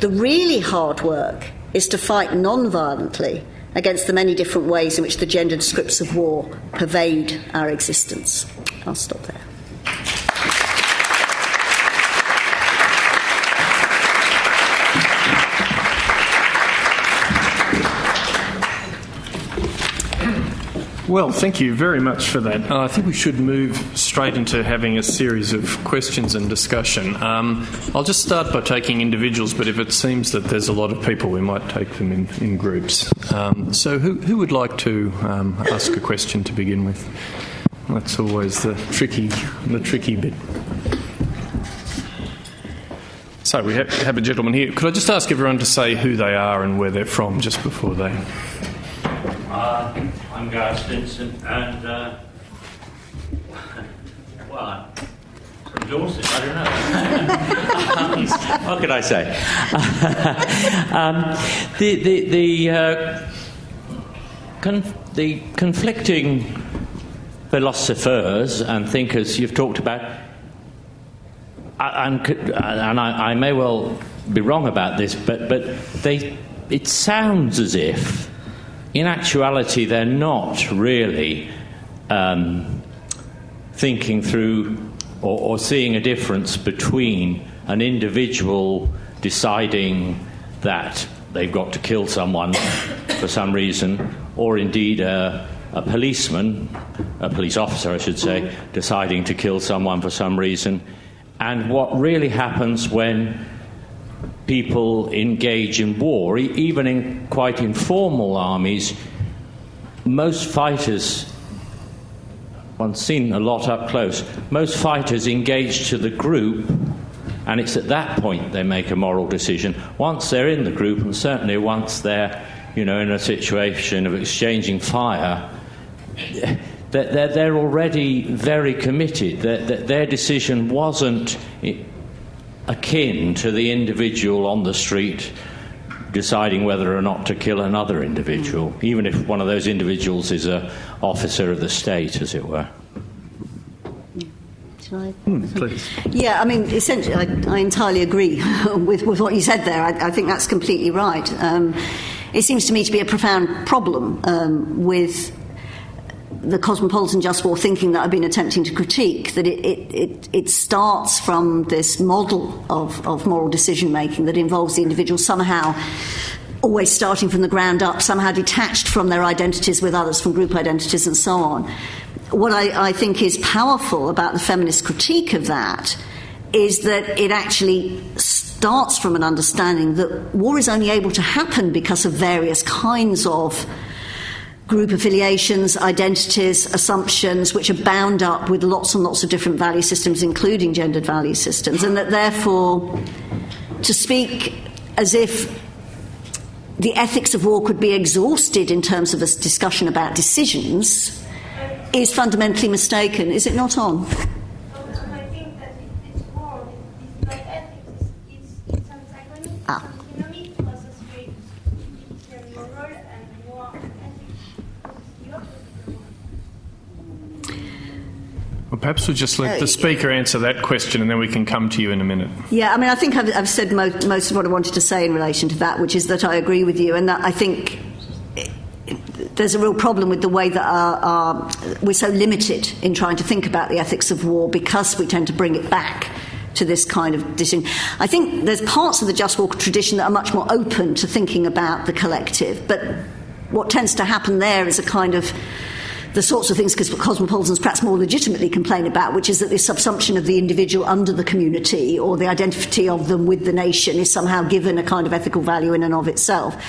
[SPEAKER 2] The really hard work is to fight non violently against the many different ways in which the gendered scripts of war pervade our existence. I'll stop there.
[SPEAKER 1] Well, thank you very much for that. Uh, I think we should move straight into having a series of questions and discussion. Um, I'll just start by taking individuals, but if it seems that there's a lot of people, we might take them in, in groups. Um, so, who, who, would like to um, ask a question to begin with? That's always the tricky, the tricky bit. So we have, have a gentleman here. Could I just ask everyone to say who they are and where they're from just before they
[SPEAKER 3] uh, I'm Gareth Stinson, and uh, well, Dorset, I don't know. what could I say? um, the the the, uh, con- the conflicting philosophers and thinkers you've talked about, and, and I, I may well be wrong about this, but but they it sounds as if in actuality, they're not really um, thinking through or, or seeing a difference between an individual deciding that they've got to kill someone for some reason, or indeed a, a, policeman, a police officer, I should say, deciding to kill someone for some reason, and what really happens when people engage in war, even in quite informal armies. Most fighters, one's seen a lot up close, most fighters engage to the group, and it's at that point they make a moral decision. Once they're in the group, and certainly once they're you know, in a situation of exchanging fire, they're, they're already very committed. Their, their decision wasn't akin to the individual on the street deciding whether or not to kill another individual, mm. even if one of those individuals is an officer of the state, as it were.
[SPEAKER 2] I, mm. Yeah, I mean, essentially, I, I entirely agree with, with, what you said there. I, I think that's completely right. Um, it seems to me to be a profound problem um, with the cosmopolitan just war thinking that I've been attempting to critique, that it, it, it, it starts from this model of, of moral decision making that involves the individual somehow always starting from the ground up, somehow detached from their identities with others, from group identities and so on. What I, I think is powerful about the feminist critique of that is that it actually starts from an understanding that war is only able to happen because of various kinds of group affiliations, identities, assumptions, which are bound up with lots and lots of different value systems, including gendered value systems, and that therefore to speak as if the ethics of war could be exhausted in terms of a discussion about decisions is fundamentally mistaken. Is it not on?
[SPEAKER 4] Well, perhaps we'll just let the speaker answer that question and then we can come to you in a minute.
[SPEAKER 2] Yeah, I mean, I think I've, I've said most, most, of what I wanted to say in relation to that, which is that I agree with you and that I think there's a real problem with the way that our, our, we're so limited in trying to think about the ethics of war because we tend to bring it back to this kind of decision. I think there's parts of the just war tradition that are much more open to thinking about the collective, but what tends to happen there is a kind of the sorts of things cos cosmopolitans perhaps more legitimately complain about, which is that this subsumption of the individual under the community or the identity of them with the nation is somehow given a kind of ethical value in and of itself.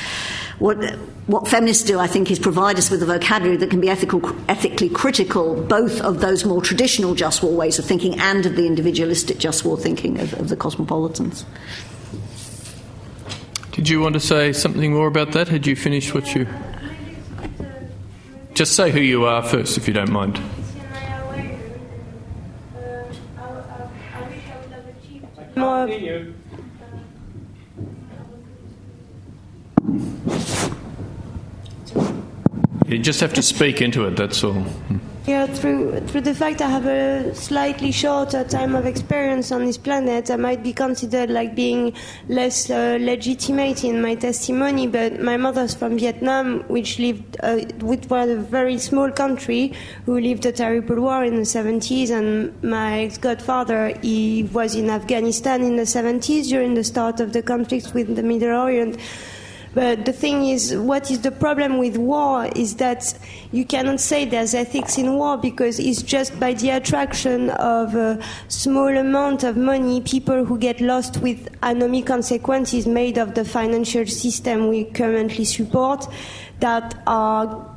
[SPEAKER 2] What, what feminists do, I think, is provide us with a vocabulary that can be ethical, ethically critical both of those more traditional just war ways of thinking and of the individualistic just war thinking of, of the cosmopolitans.
[SPEAKER 4] Did you want to say something more about that? Had you finished what you. Just say who you are first, if you don't mind. You just have to speak into it, that's all. Hmm.
[SPEAKER 5] Yeah, through through the fact I have a slightly shorter time of experience on this planet, I might be considered like being less uh, legitimate in my testimony. But my mother's from Vietnam, which lived, uh, which was a very small country, who lived a terrible war in the 70s, and my godfather he was in Afghanistan in the 70s during the start of the conflict with the Middle Orient. But the thing is, what is the problem with war is that you cannot say there's ethics in war because it's just by the attraction of a small amount of money, people who get lost with economic consequences made of the financial system we currently support that are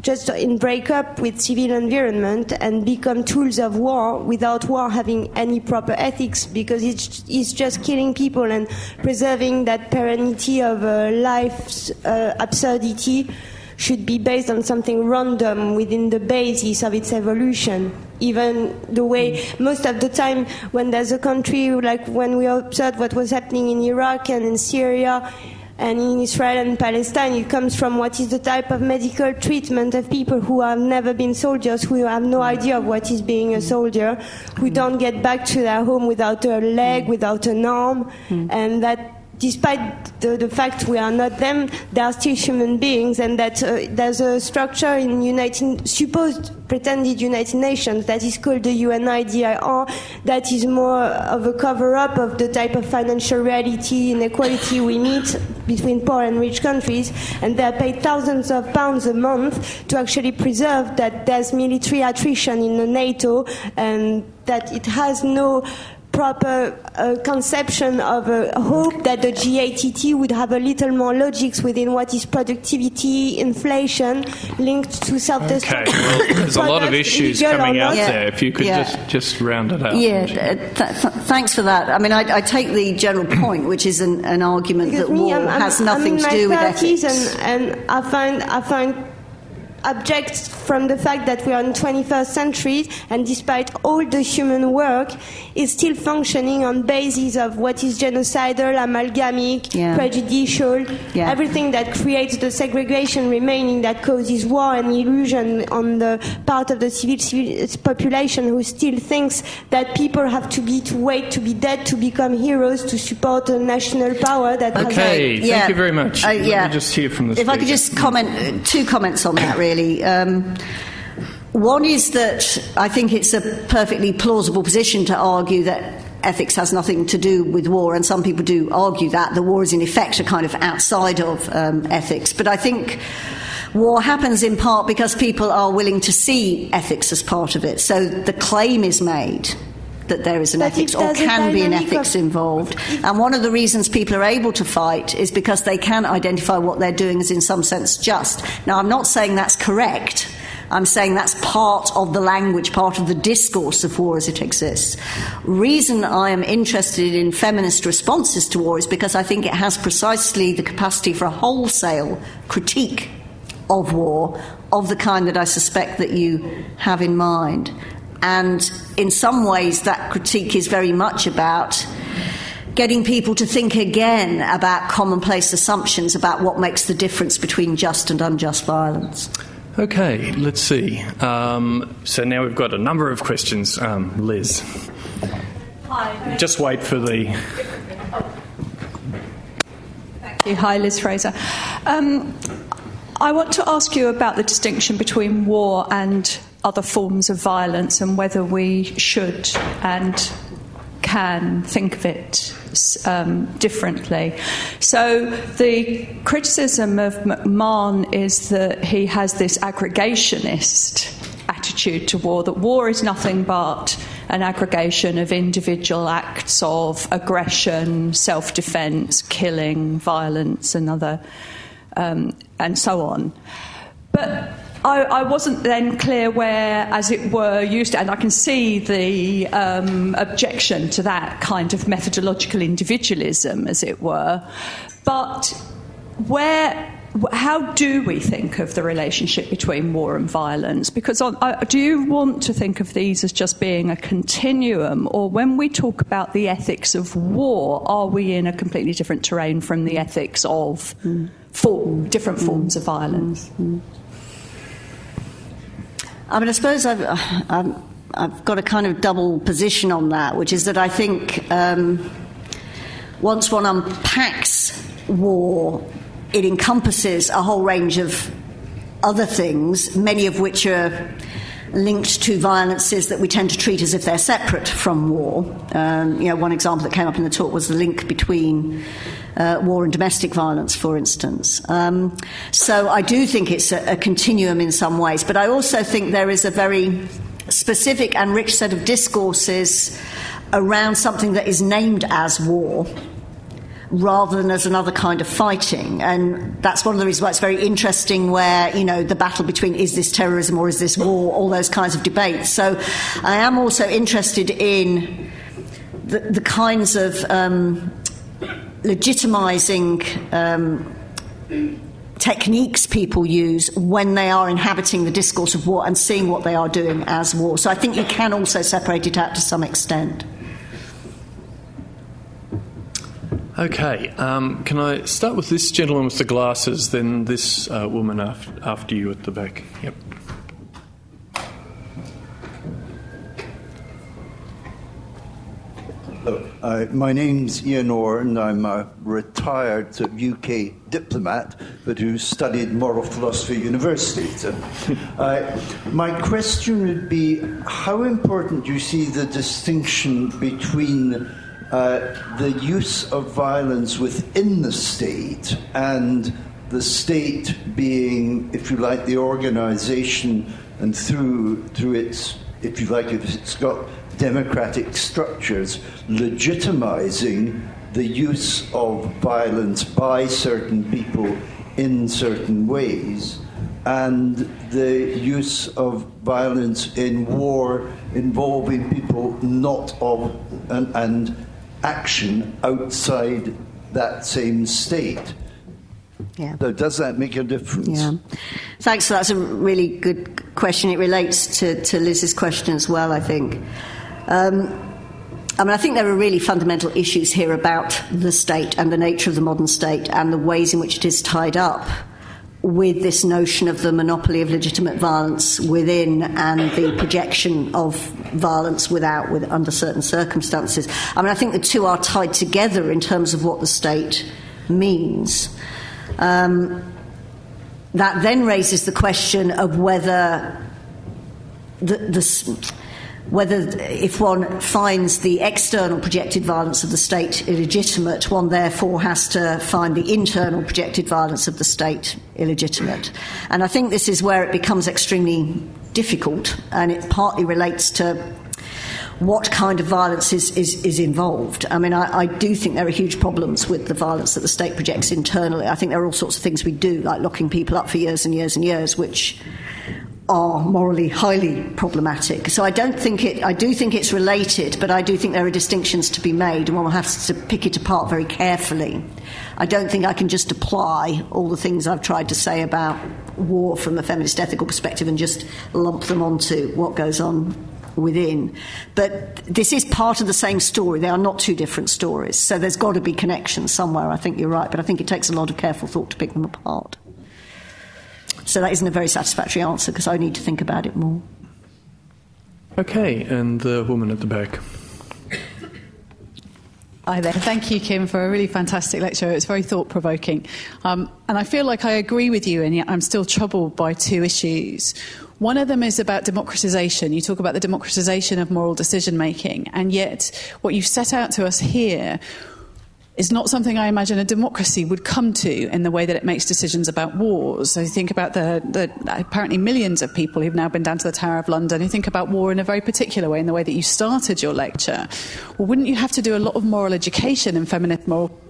[SPEAKER 5] just in break up with civil environment and become tools of war without war having any proper ethics because it's, it's just killing people and preserving that perennity of uh, life's uh, absurdity should be based on something random within the basis of its evolution. Even the way most of the time when there's a country like when we observed what was happening in Iraq and in Syria, and in Israel and Palestine, it comes from what is the type of medical treatment of people who have never been soldiers, who have no idea of what is being a soldier, who don't get back to their home without a leg, without an arm, hmm. and that despite the, the, fact we are not them, they are still human beings, and that uh, there's a structure in United, supposed pretended United Nations that is called the UNIDIR that is more of a cover-up of the type of financial reality inequality we meet between poor and rich countries, and they are paid thousands of pounds a month to actually preserve that there's military attrition in the NATO and that it has no proper uh, conception of a hope that the GATT would have a little more logics within what is productivity, inflation, linked to self-destruction.
[SPEAKER 4] Okay, well, there's a lot of issues coming out yeah. there. If you could yeah. just, just round it up.
[SPEAKER 2] Yeah, th- th- thanks for that. I mean, I, I, take the general point, which is an, an argument because that me, war I'm, has nothing
[SPEAKER 5] I'm
[SPEAKER 2] to do with ethics.
[SPEAKER 5] And, and I find, I find object from the fact that we are in 21st century and despite all the human work is still functioning on basis of what is genocidal amalgamic yeah. prejudicial yeah. everything that creates the segregation remaining that causes war and illusion on the part of the civil, civil population who still thinks that people have to be to wait to be dead to become heroes to support a national power that
[SPEAKER 4] okay
[SPEAKER 5] has
[SPEAKER 4] thank yeah. you very much uh, yeah. Let me just hear from the
[SPEAKER 2] if
[SPEAKER 4] speaker.
[SPEAKER 2] I could just comment uh, two comments on that really really. Um, one is that I think it's a perfectly plausible position to argue that ethics has nothing to do with war, and some people do argue that the war is in effect a kind of outside of um, ethics. But I think war happens in part because people are willing to see ethics as part of it. So the claim is made that there is an
[SPEAKER 5] But
[SPEAKER 2] ethics or can be an ethics
[SPEAKER 5] of-
[SPEAKER 2] involved. And one of the reasons people are able to fight is because they can identify what they're doing as in some sense just. Now, I'm not saying that's correct. I'm saying that's part of the language, part of the discourse of war as it exists. Reason I am interested in feminist responses to war is because I think it has precisely the capacity for a wholesale critique of war of the kind that I suspect that you have in mind. And in some ways, that critique is very much about getting people to think again about commonplace assumptions about what makes the difference between just and unjust violence.
[SPEAKER 4] Okay, let's see. Um, so now we've got a number of questions. Um, Liz. Hi. Just wait for the.
[SPEAKER 6] Thank you. Hi, Liz Frazer. Um, I want to ask you about the distinction between war and other forms of violence and whether we should and can think of it um, differently. So, the criticism of McMahan is that he has this aggregationist attitude to war, that war is nothing but an aggregation of individual acts of aggression, self defense, killing, violence, and other, um, and so on. But I, I, wasn't then clear where, as it were, used, to, and I can see the um, objection to that kind of methodological individualism, as it were. But where how do we think of the relationship between war and violence? Because on, uh, do you want to think of these as just being a continuum, or when we talk about the ethics of war, are we in a completely different terrain from the ethics of mm. for, different mm. forms of violence? Mm.
[SPEAKER 2] I mean, I suppose I've, I've, I've, got a kind of double position on that, which is that I think um, once one unpacks war it encompasses a whole range of other things, many of which are linked to violences that we tend to treat as if they're separate from war. Um, you know, one example that came up in the talk was the link between uh, war and domestic violence, for instance. Um, so I do think it's a, a continuum in some ways, but I also think there is a very specific and rich set of discourses around something that is named as war rather than as another kind of fighting. And that's one of the reasons why it's very interesting where, you know, the battle between is this terrorism or is this war, all those kinds of debates. So I am also interested in the, the kinds of um, legitimizing. Um, techniques people use when they are inhabiting the discourse of war and seeing what they are doing as war. So I think you can also separate it out to some extent.
[SPEAKER 4] Okay, um, can I start with this gentleman with the glasses, then this uh, woman after, after you at the back? Yep.
[SPEAKER 7] Hello, uh, my name's Ian Orr, and I'm a retired UK diplomat, but who studied moral philosophy at university. So, uh, my question would be how important do you see the distinction between uh, the use of violence within the state and the state being, if you like, the organization and through, through its, if you like, if it's got democratic structures, legitimizing the use of violence by certain people in certain ways, and the use of violence in war involving people not of and, and action outside that same state.
[SPEAKER 2] Yeah.
[SPEAKER 7] So does that make a difference?
[SPEAKER 2] Yeah. Thanks. So that's a really good question. It relates to, to Liz's question as well, I think. Um, I mean, I think there are really fundamental issues here about the state and the nature of the modern state and the ways in which it is tied up with this notion of the monopoly of legitimate violence within and the projection of violence without with under certain circumstances. I mean, I think the two are tied together in terms of what the state means. Um, that then raises the question of whether the, the whether if one finds the external projected violence of the state illegitimate, one therefore has to find the internal projected violence of the state illegitimate. And I think this is where it becomes extremely difficult, and it partly relates to what kind of violence is, is, is involved. I mean, I, I, do think there are huge problems with the violence that the state projects internally. I think there are all sorts of things we do, like locking people up for years and years and years, which are morally highly problematic. So I don't think it, I do think it's related, but I do think there are distinctions to be made, and one will have to pick it apart very carefully. I don't think I can just apply all the things I've tried to say about war from a feminist ethical perspective and just lump them onto what goes on within. But this is part of the same story. They are not two different stories. So there's got to be connections somewhere. I think you're right, but I think it takes a lot of careful thought to pick them apart. So that isn't a very satisfactory answer because I need to think about it more.
[SPEAKER 4] Okay, and the woman at the back.
[SPEAKER 8] Hi there. Thank you, Kim, for a really fantastic lecture. It's very thought provoking. Um, and I feel like I agree with you, and yet I'm still troubled by two issues. One of them is about democratization. You talk about the democratization of moral decision making, and yet what you've set out to us here is not something I imagine a democracy would come to in the way that it makes decisions about wars. So you think about the, the, apparently millions of people who've now been down to the Tower of London who think about war in a very particular way, in the way that you started your lecture. Well, wouldn't you have to do a lot of moral education in feminist moral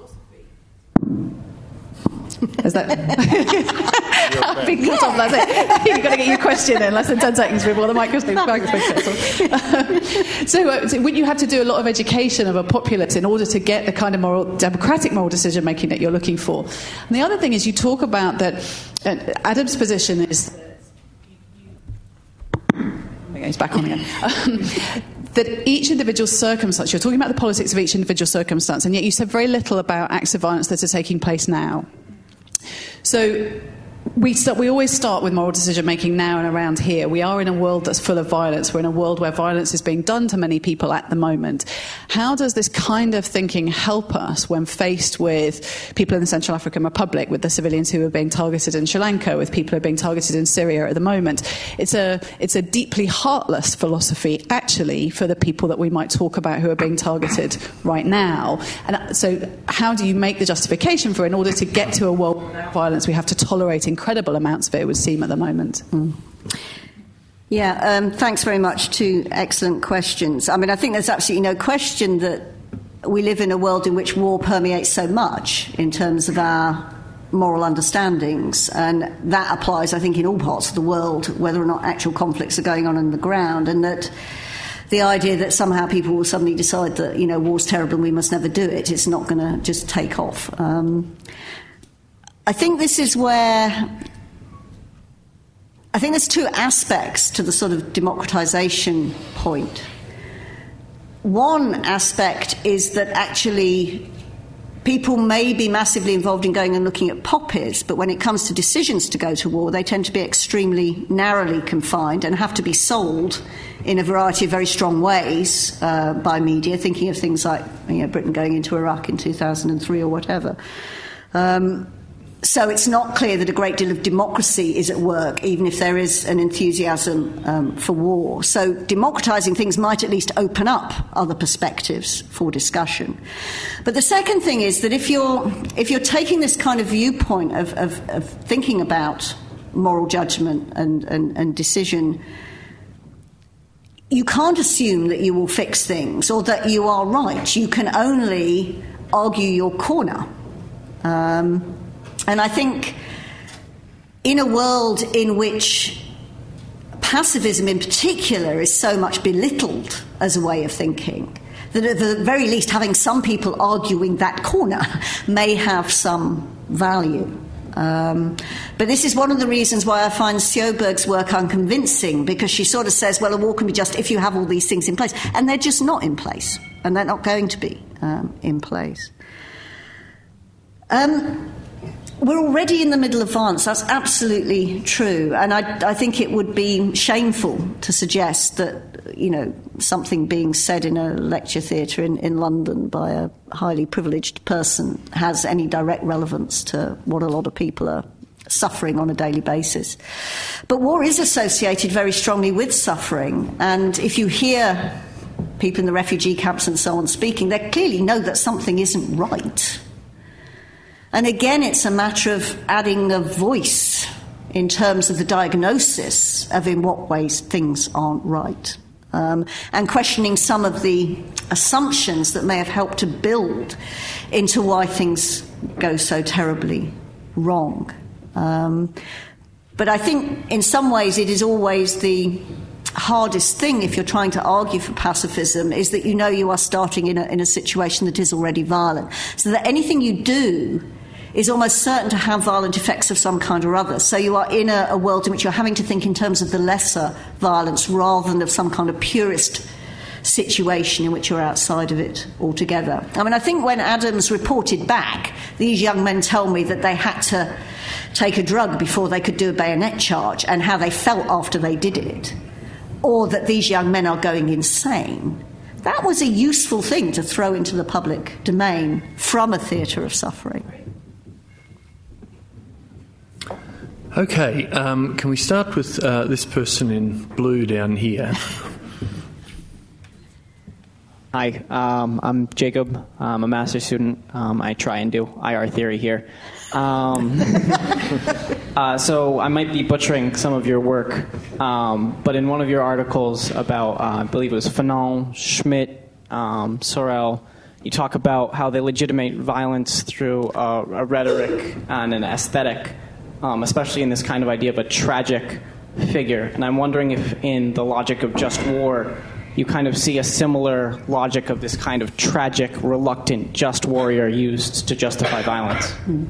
[SPEAKER 8] is that big cut off? That's it. You've got to get your question in less than ten seconds before the microphone, so, uh, so, would you have to do a lot of education of a populace in order to get the kind of moral, democratic moral decision making that you're looking for? And the other thing is, you talk about that. Uh, Addams' position is. He's back on again. Um, that each individual circumstance, you're talking about the politics of each individual circumstance, and yet you said very little about acts of violence that are taking place now. So we, we always start with moral decision making now and around here. We are in a world that's full of violence. We're in a world where violence is being done to many people at the moment. How does this kind of thinking help us when faced with people in the Central African Republic, with the civilians who are being targeted in Sri Lanka, with people who are being targeted in Syria at the moment? It's a, it's a deeply heartless philosophy, actually, for the people that we might talk about who are being targeted right now. And uh, so, how do you make the justification for, in order to get to a world without violence, we have to tolerate incredible amounts of it, would seem, at the moment. Mm.
[SPEAKER 2] Yeah, um, thanks very much. Two excellent questions. I mean, I think there's absolutely no question that we live in a world in which war permeates so much in terms of our moral understandings, and that applies, I think, in all parts of the world, whether or not actual conflicts are going on on the ground, and that the idea that somehow people will suddenly decide that you know war's terrible and we must never do it, it's not going to just take off. Um, I think this is where I think there's two aspects to the sort of democratization point. One aspect is that actually people may be massively involved in going and looking at poppies, but when it comes to decisions to go to war, they tend to be extremely narrowly confined and have to be sold in a variety of very strong ways uh, by media, thinking of things like you know, Britain going into Iraq in 2003 or whatever. Um, so it's not clear that a great deal of democracy is at work, even if there is an enthusiasm um, for war. So democratising things might at least open up other perspectives for discussion. But the second thing is that if you're if you're taking this kind of viewpoint of, of, of thinking about moral judgment and, and, and decision you can't assume that you will fix things or that you are right. You can only argue your corner. Um, and I think in a world in which pacifism in particular is so much belittled as a way of thinking, that at the very least having some people arguing that corner may have some value. Um, but this is one of the reasons why I find Sjoberg's work unconvincing, because she sort of says, well, a war can be just if you have all these things in place. And they're just not in place, and they're not going to be um, in place. Um, we're already in the middle of violence. That's absolutely true. And I, I, think it would be shameful to suggest that, you know, something being said in a lecture theatre in, in London by a highly privileged person has any direct relevance to what a lot of people are, suffering on a daily basis. But war is associated very strongly with suffering, and if you hear people in the refugee camps and so on speaking, they clearly know that something isn't right. And again, it's a matter of adding a voice in terms of the diagnosis of in what ways things aren't right. Um, and questioning some of the assumptions that may have helped to build into why things go so terribly wrong. Um, but I think in some ways it is always the hardest thing if you're trying to argue for pacifism is that you know you are starting in a, in a situation that is already violent. So that anything you do is almost certain to have violent effects of some kind or other. So you are in a, a world in which you're having to think in terms of the lesser violence rather than of some kind of purist situation in which you're outside of it altogether. I mean, I think when Addams reported back, these young men tell me that they had to take a drug before they could do a bayonet charge and how they felt after they did it, or that these young men are going insane. That was a useful thing to throw into the public domain from a theatre of suffering.
[SPEAKER 4] Okay, um, can we start with uh, this person in blue down here?
[SPEAKER 9] Hi, um, I'm Jacob. I'm a master's student. Um, I try and do IR theory here. Um, uh, so I might be butchering some of your work, um, but in one of your articles about, uh, I believe it was Fanon, Schmitt, um, Sorel, you talk about how they legitimate violence through a, a rhetoric and an aesthetic um, especially in this kind of idea of a tragic figure. And I'm wondering if, in the logic of just war, you kind of see a similar logic of this kind of tragic, reluctant, just warrior used to justify violence. Mm.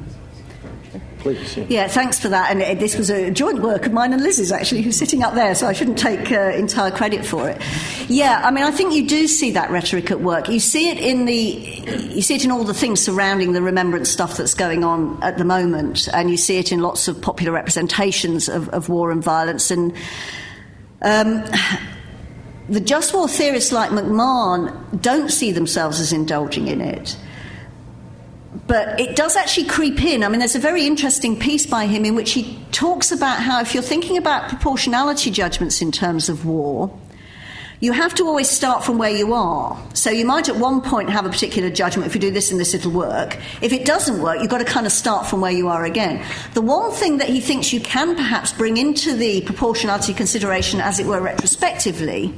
[SPEAKER 2] Please. Yeah. yeah. thanks for that. And uh, this was a joint work of mine and Liz's, actually, who's sitting up there, so I shouldn't take uh, entire credit for it. Yeah, I mean, I think you do see that rhetoric at work. You see it in the, you see it in all the things surrounding the remembrance stuff that's going on at the moment, and you see it in lots of popular representations of, of war and violence. And um, the just war theorists like McMahan don't see themselves as indulging in it but it does actually creep in. I mean, there's a very interesting piece by him in which he talks about how if you're thinking about proportionality judgments in terms of war, you have to always start from where you are. So you might at one point have a particular judgment if you do this and this, it'll work. If it doesn't work, you've got to kind of start from where you are again. The one thing that he thinks you can perhaps bring into the proportionality consideration, as it were, retrospectively,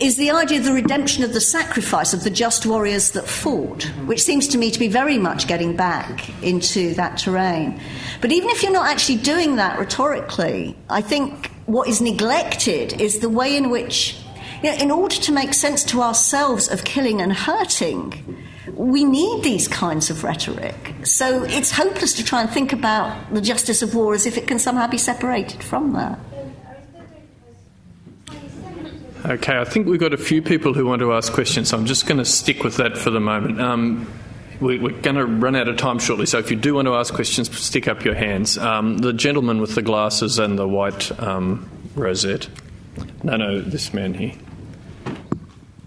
[SPEAKER 2] is the idea of the redemption of the sacrifice of the just warriors that fought, which seems to me to be very much getting back into that terrain. But even if you're not actually doing that rhetorically, I think what is neglected is the way in which, you know, in order to make sense to ourselves of killing and hurting, we need these kinds of rhetoric. So it's hopeless to try and think about the justice of war as if it can somehow be separated from that.
[SPEAKER 4] Okay, I think we've got a few people who want to ask questions, so I'm just going to stick with that for the moment. Um, we, are going to run out of time shortly, so if you do want to ask questions, stick up your hands. Um, the gentleman with the glasses and the white um, rosette. No, no, this man here.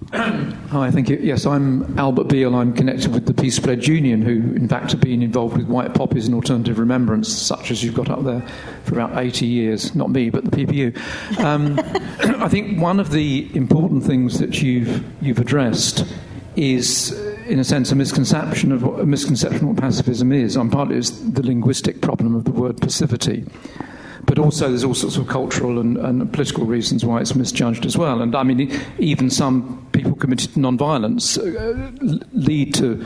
[SPEAKER 10] Hi, thank you. Yes, I'm Albert Beale. I'm connected with the Peace Pledge Union, who, in fact, have been involved with White Poppies and alternative remembrance, such as you've got up there, for about 80 years. Not me, but the PPU. Um, I think one of the important things that you've, you've addressed is, in a sense, a misconception of what, a misconception of what pacifism is. And partly it's the linguistic problem of the word passivity but also there's all sorts of cultural and, and, political reasons why it's misjudged as well. And I mean, even some people committed to non-violence uh, lead to.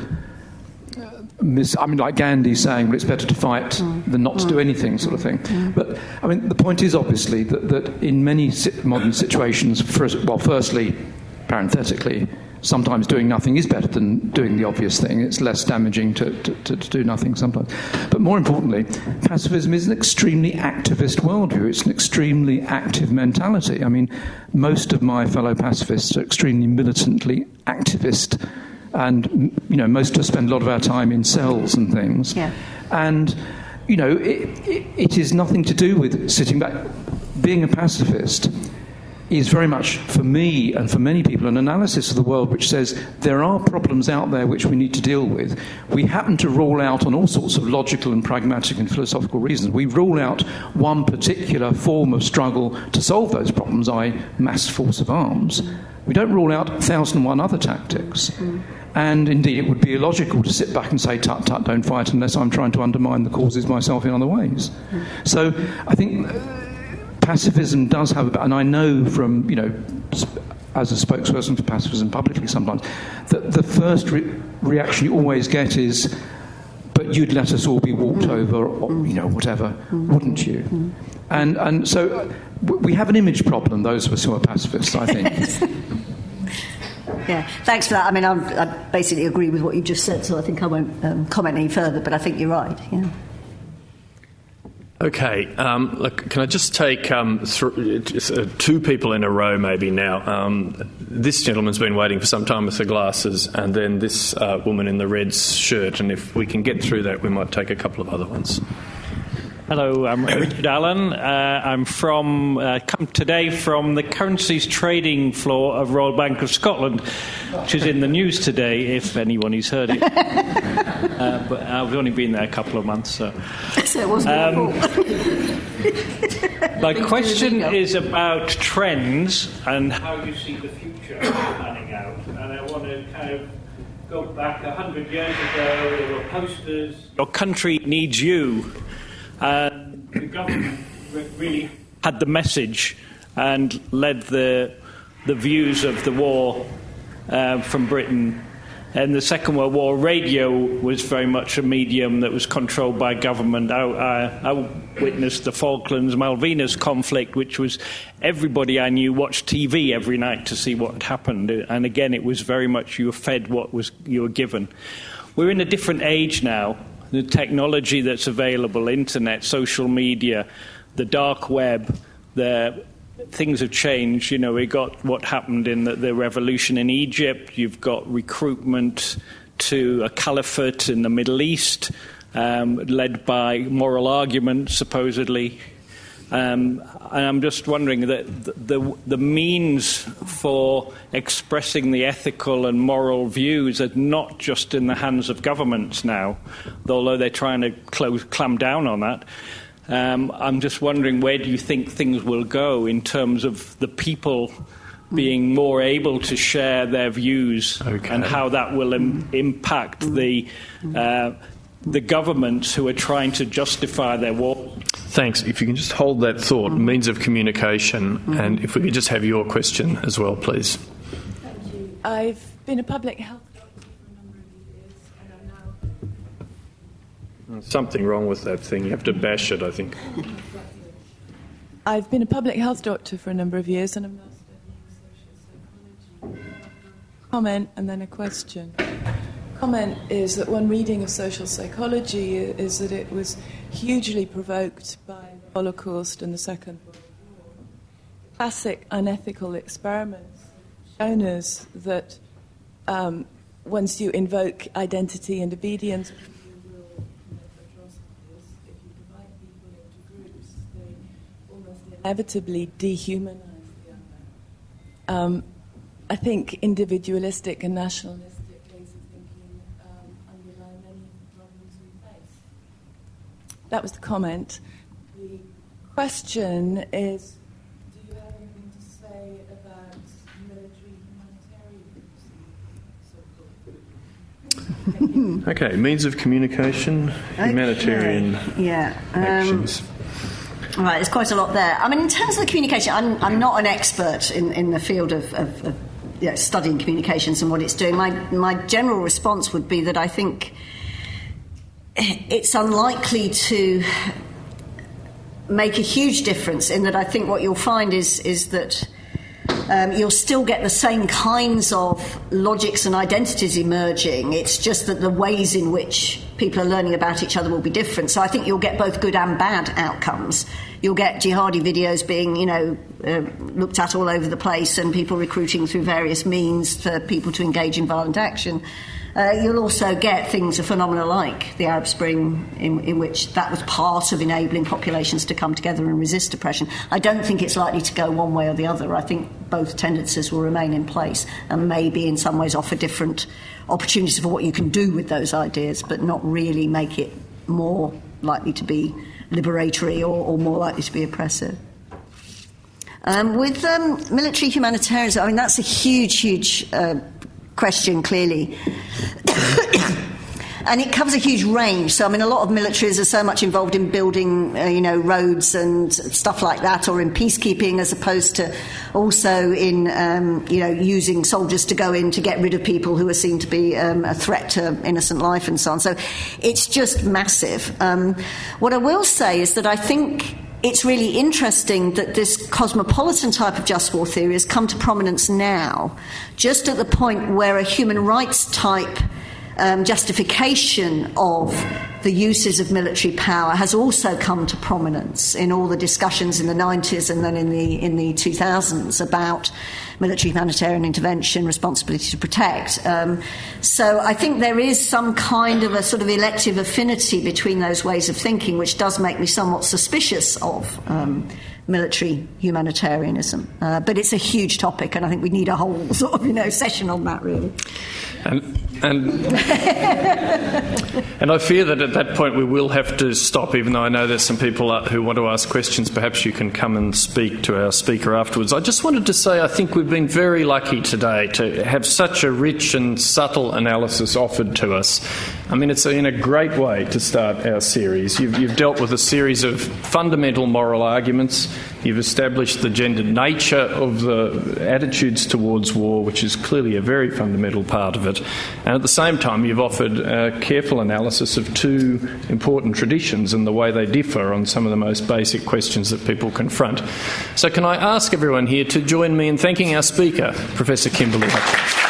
[SPEAKER 10] Uh, mis- I mean, like Gandhi saying, "Well, it's better to fight mm. than not to do mm. anything," sort of thing. Mm. But I mean, the point is obviously that, that in many modern situations, first, well, firstly, parenthetically, sometimes doing nothing is better than doing the obvious thing. It's less damaging to, to, to, to, do nothing sometimes. But more importantly, pacifism is an extremely activist worldview. It's an extremely active mentality. I mean, most of my fellow pacifists are extremely militantly activist. And, you know, most of us spend a lot of our time in cells and things.
[SPEAKER 2] Yeah.
[SPEAKER 10] And, you know, it, it, it is nothing to do with sitting back. Being a pacifist is very much, for me and for many people, an analysis of the world which says there are problems out there which we need to deal with. We happen to rule out, on all sorts of logical and pragmatic and philosophical reasons, we rule out one particular form of struggle to solve those problems, i.e., mass force of arms. We don't rule out 1001 other tactics. Mm. And indeed, it would be illogical to sit back and say, tut tut, don't fight unless I'm trying to undermine the causes myself in other ways. Mm. So I think pacifism does have, and I know from, you know, as a spokesperson for pacifism publicly sometimes, that the first re- reaction you always get is, but you'd let us all be walked over, or, you know, whatever, wouldn't you? And, and so uh, we have an image problem, those of us who are pacifists, I think.
[SPEAKER 2] Yeah, thanks for that. I mean, I'm, i basically agree with what you just said, so I think I won't um, comment any further, but I think you're right, yeah.
[SPEAKER 4] Okay, um, look, can I just take um, th- uh, two people in a row maybe now? Um, this gentleman's been waiting for some time with the glasses, and then this uh, woman in the red shirt, and if we can get through that, we might take a couple of other ones.
[SPEAKER 11] Hello, I'm Richard Allen. Uh, I'm from uh, come today from the currencies trading floor of Royal Bank of Scotland, which is in the news today. If anyone has heard it, uh, but I've only been there a couple of months, so.
[SPEAKER 2] so it wasn't um,
[SPEAKER 11] My question is about trends and how you see the future panning out, and I want to kind of go back a hundred years ago. There were posters. Your country needs you and the government really had the message and led the, the views of the war uh, from Britain. In the Second World War, radio was very much a medium that was controlled by government. I, I, I witnessed the Falklands Malvinas conflict, which was everybody I knew watched TV every night to see what had happened. And again, it was very much you were fed what was you were given. We're in a different age now the technology that's available, internet, social media, the dark web, the things have changed. You know, we got what happened in the, the revolution in Egypt. You've got recruitment to a caliphate in the Middle East, um, led by moral argument, supposedly. Um, and I'm just wondering that the, the, means for expressing the ethical and moral views are not just in the hands of governments now, although they're trying to close, clamp down on that. Um, I'm just wondering where do you think things will go in terms of the people being more able to share their views okay. and how that will Im- impact the. Uh, the governments who are trying to justify their war.
[SPEAKER 4] Thanks. If you can just hold that thought, mm-hmm. means of communication, mm-hmm. and if we could just have your question as well, please.
[SPEAKER 12] Thank you. I've been a public health doctor for a number of years, and
[SPEAKER 4] I'm now. Something wrong with that thing. You have to bash it, I think.
[SPEAKER 12] I've been a public health doctor for a number of years, and I'm now studying social psychology. Comment and then a question comment is that one reading of social psychology is that it was hugely provoked by the Holocaust and the Second World War. Classic unethical experiments shown us that um, once you invoke identity and obedience, if you divide people into groups, they almost inevitably dehumanize the other. Um, I think individualistic and nationalistic That was the comment. The question is do you have anything to say about military
[SPEAKER 4] humanitarian? okay, means of communication, humanitarian
[SPEAKER 2] okay. yeah.
[SPEAKER 4] Um, actions.
[SPEAKER 2] All right, there's quite a lot there. I mean, in terms of the communication, I'm, I'm not an expert in, in the field of, of, of you know, studying communications and what it's doing. My, my general response would be that I think it's unlikely to make a huge difference in that I think what you'll find is, is that um, you'll still get the same kinds of logics and identities emerging. It's just that the ways in which people are learning about each other will be different. So I think you'll get both good and bad outcomes. You'll get jihadi videos being, you know, uh, looked at all over the place and people recruiting through various means for people to engage in violent action. Uh, you'll also get things, a phenomena like the Arab Spring, in, in, which that was part of enabling populations to come together and resist oppression. I don't think it's likely to go one way or the other. I think both tendencies will remain in place and maybe in some ways offer different opportunities for what you can do with those ideas, but not really make it more likely to be liberatory or, or more likely to be oppressive. Um, with um, military humanitarianism, I mean, that's a huge, huge uh, question, clearly. and it covers a huge range. So, I mean, a lot of militaries are so much involved in building, uh, you know, roads and stuff like that, or in peacekeeping, as opposed to also in, um, you know, using soldiers to go in to get rid of people who are seen to be um, a threat to innocent life and so on. So, it's just massive. Um, what I will say is that I think it's really interesting that this cosmopolitan type of just war theory has come to prominence now, just at the point where a human rights type um, justification of the uses of military power has also come to prominence in all the discussions in the 90s and then in the in the 2000s about military humanitarian intervention, responsibility to protect. Um, so I think there is some kind of a sort of elective affinity between those ways of thinking, which does make me somewhat suspicious of. Um, military humanitarianism, uh, but it's a huge topic, and I think we need a whole sort of you know session on that really.
[SPEAKER 1] And, and I fear that at that point we will have to stop, even though I know there's some people who want to ask questions. Perhaps you can come and speak to our speaker afterwards. I just wanted to say I think we've been very lucky today to have such a rich and subtle analysis offered to us. I mean, it's in a great way to start our series. You've, you've dealt with a series of fundamental moral arguments. You've established the gendered nature of the attitudes towards war, which is clearly a very fundamental part of it. And at the same time, you've offered a careful analysis of two important traditions and the way they differ on some of the most basic questions that people confront. So, can I ask everyone here to join me in thanking our speaker, Professor Kimberly Hutchings?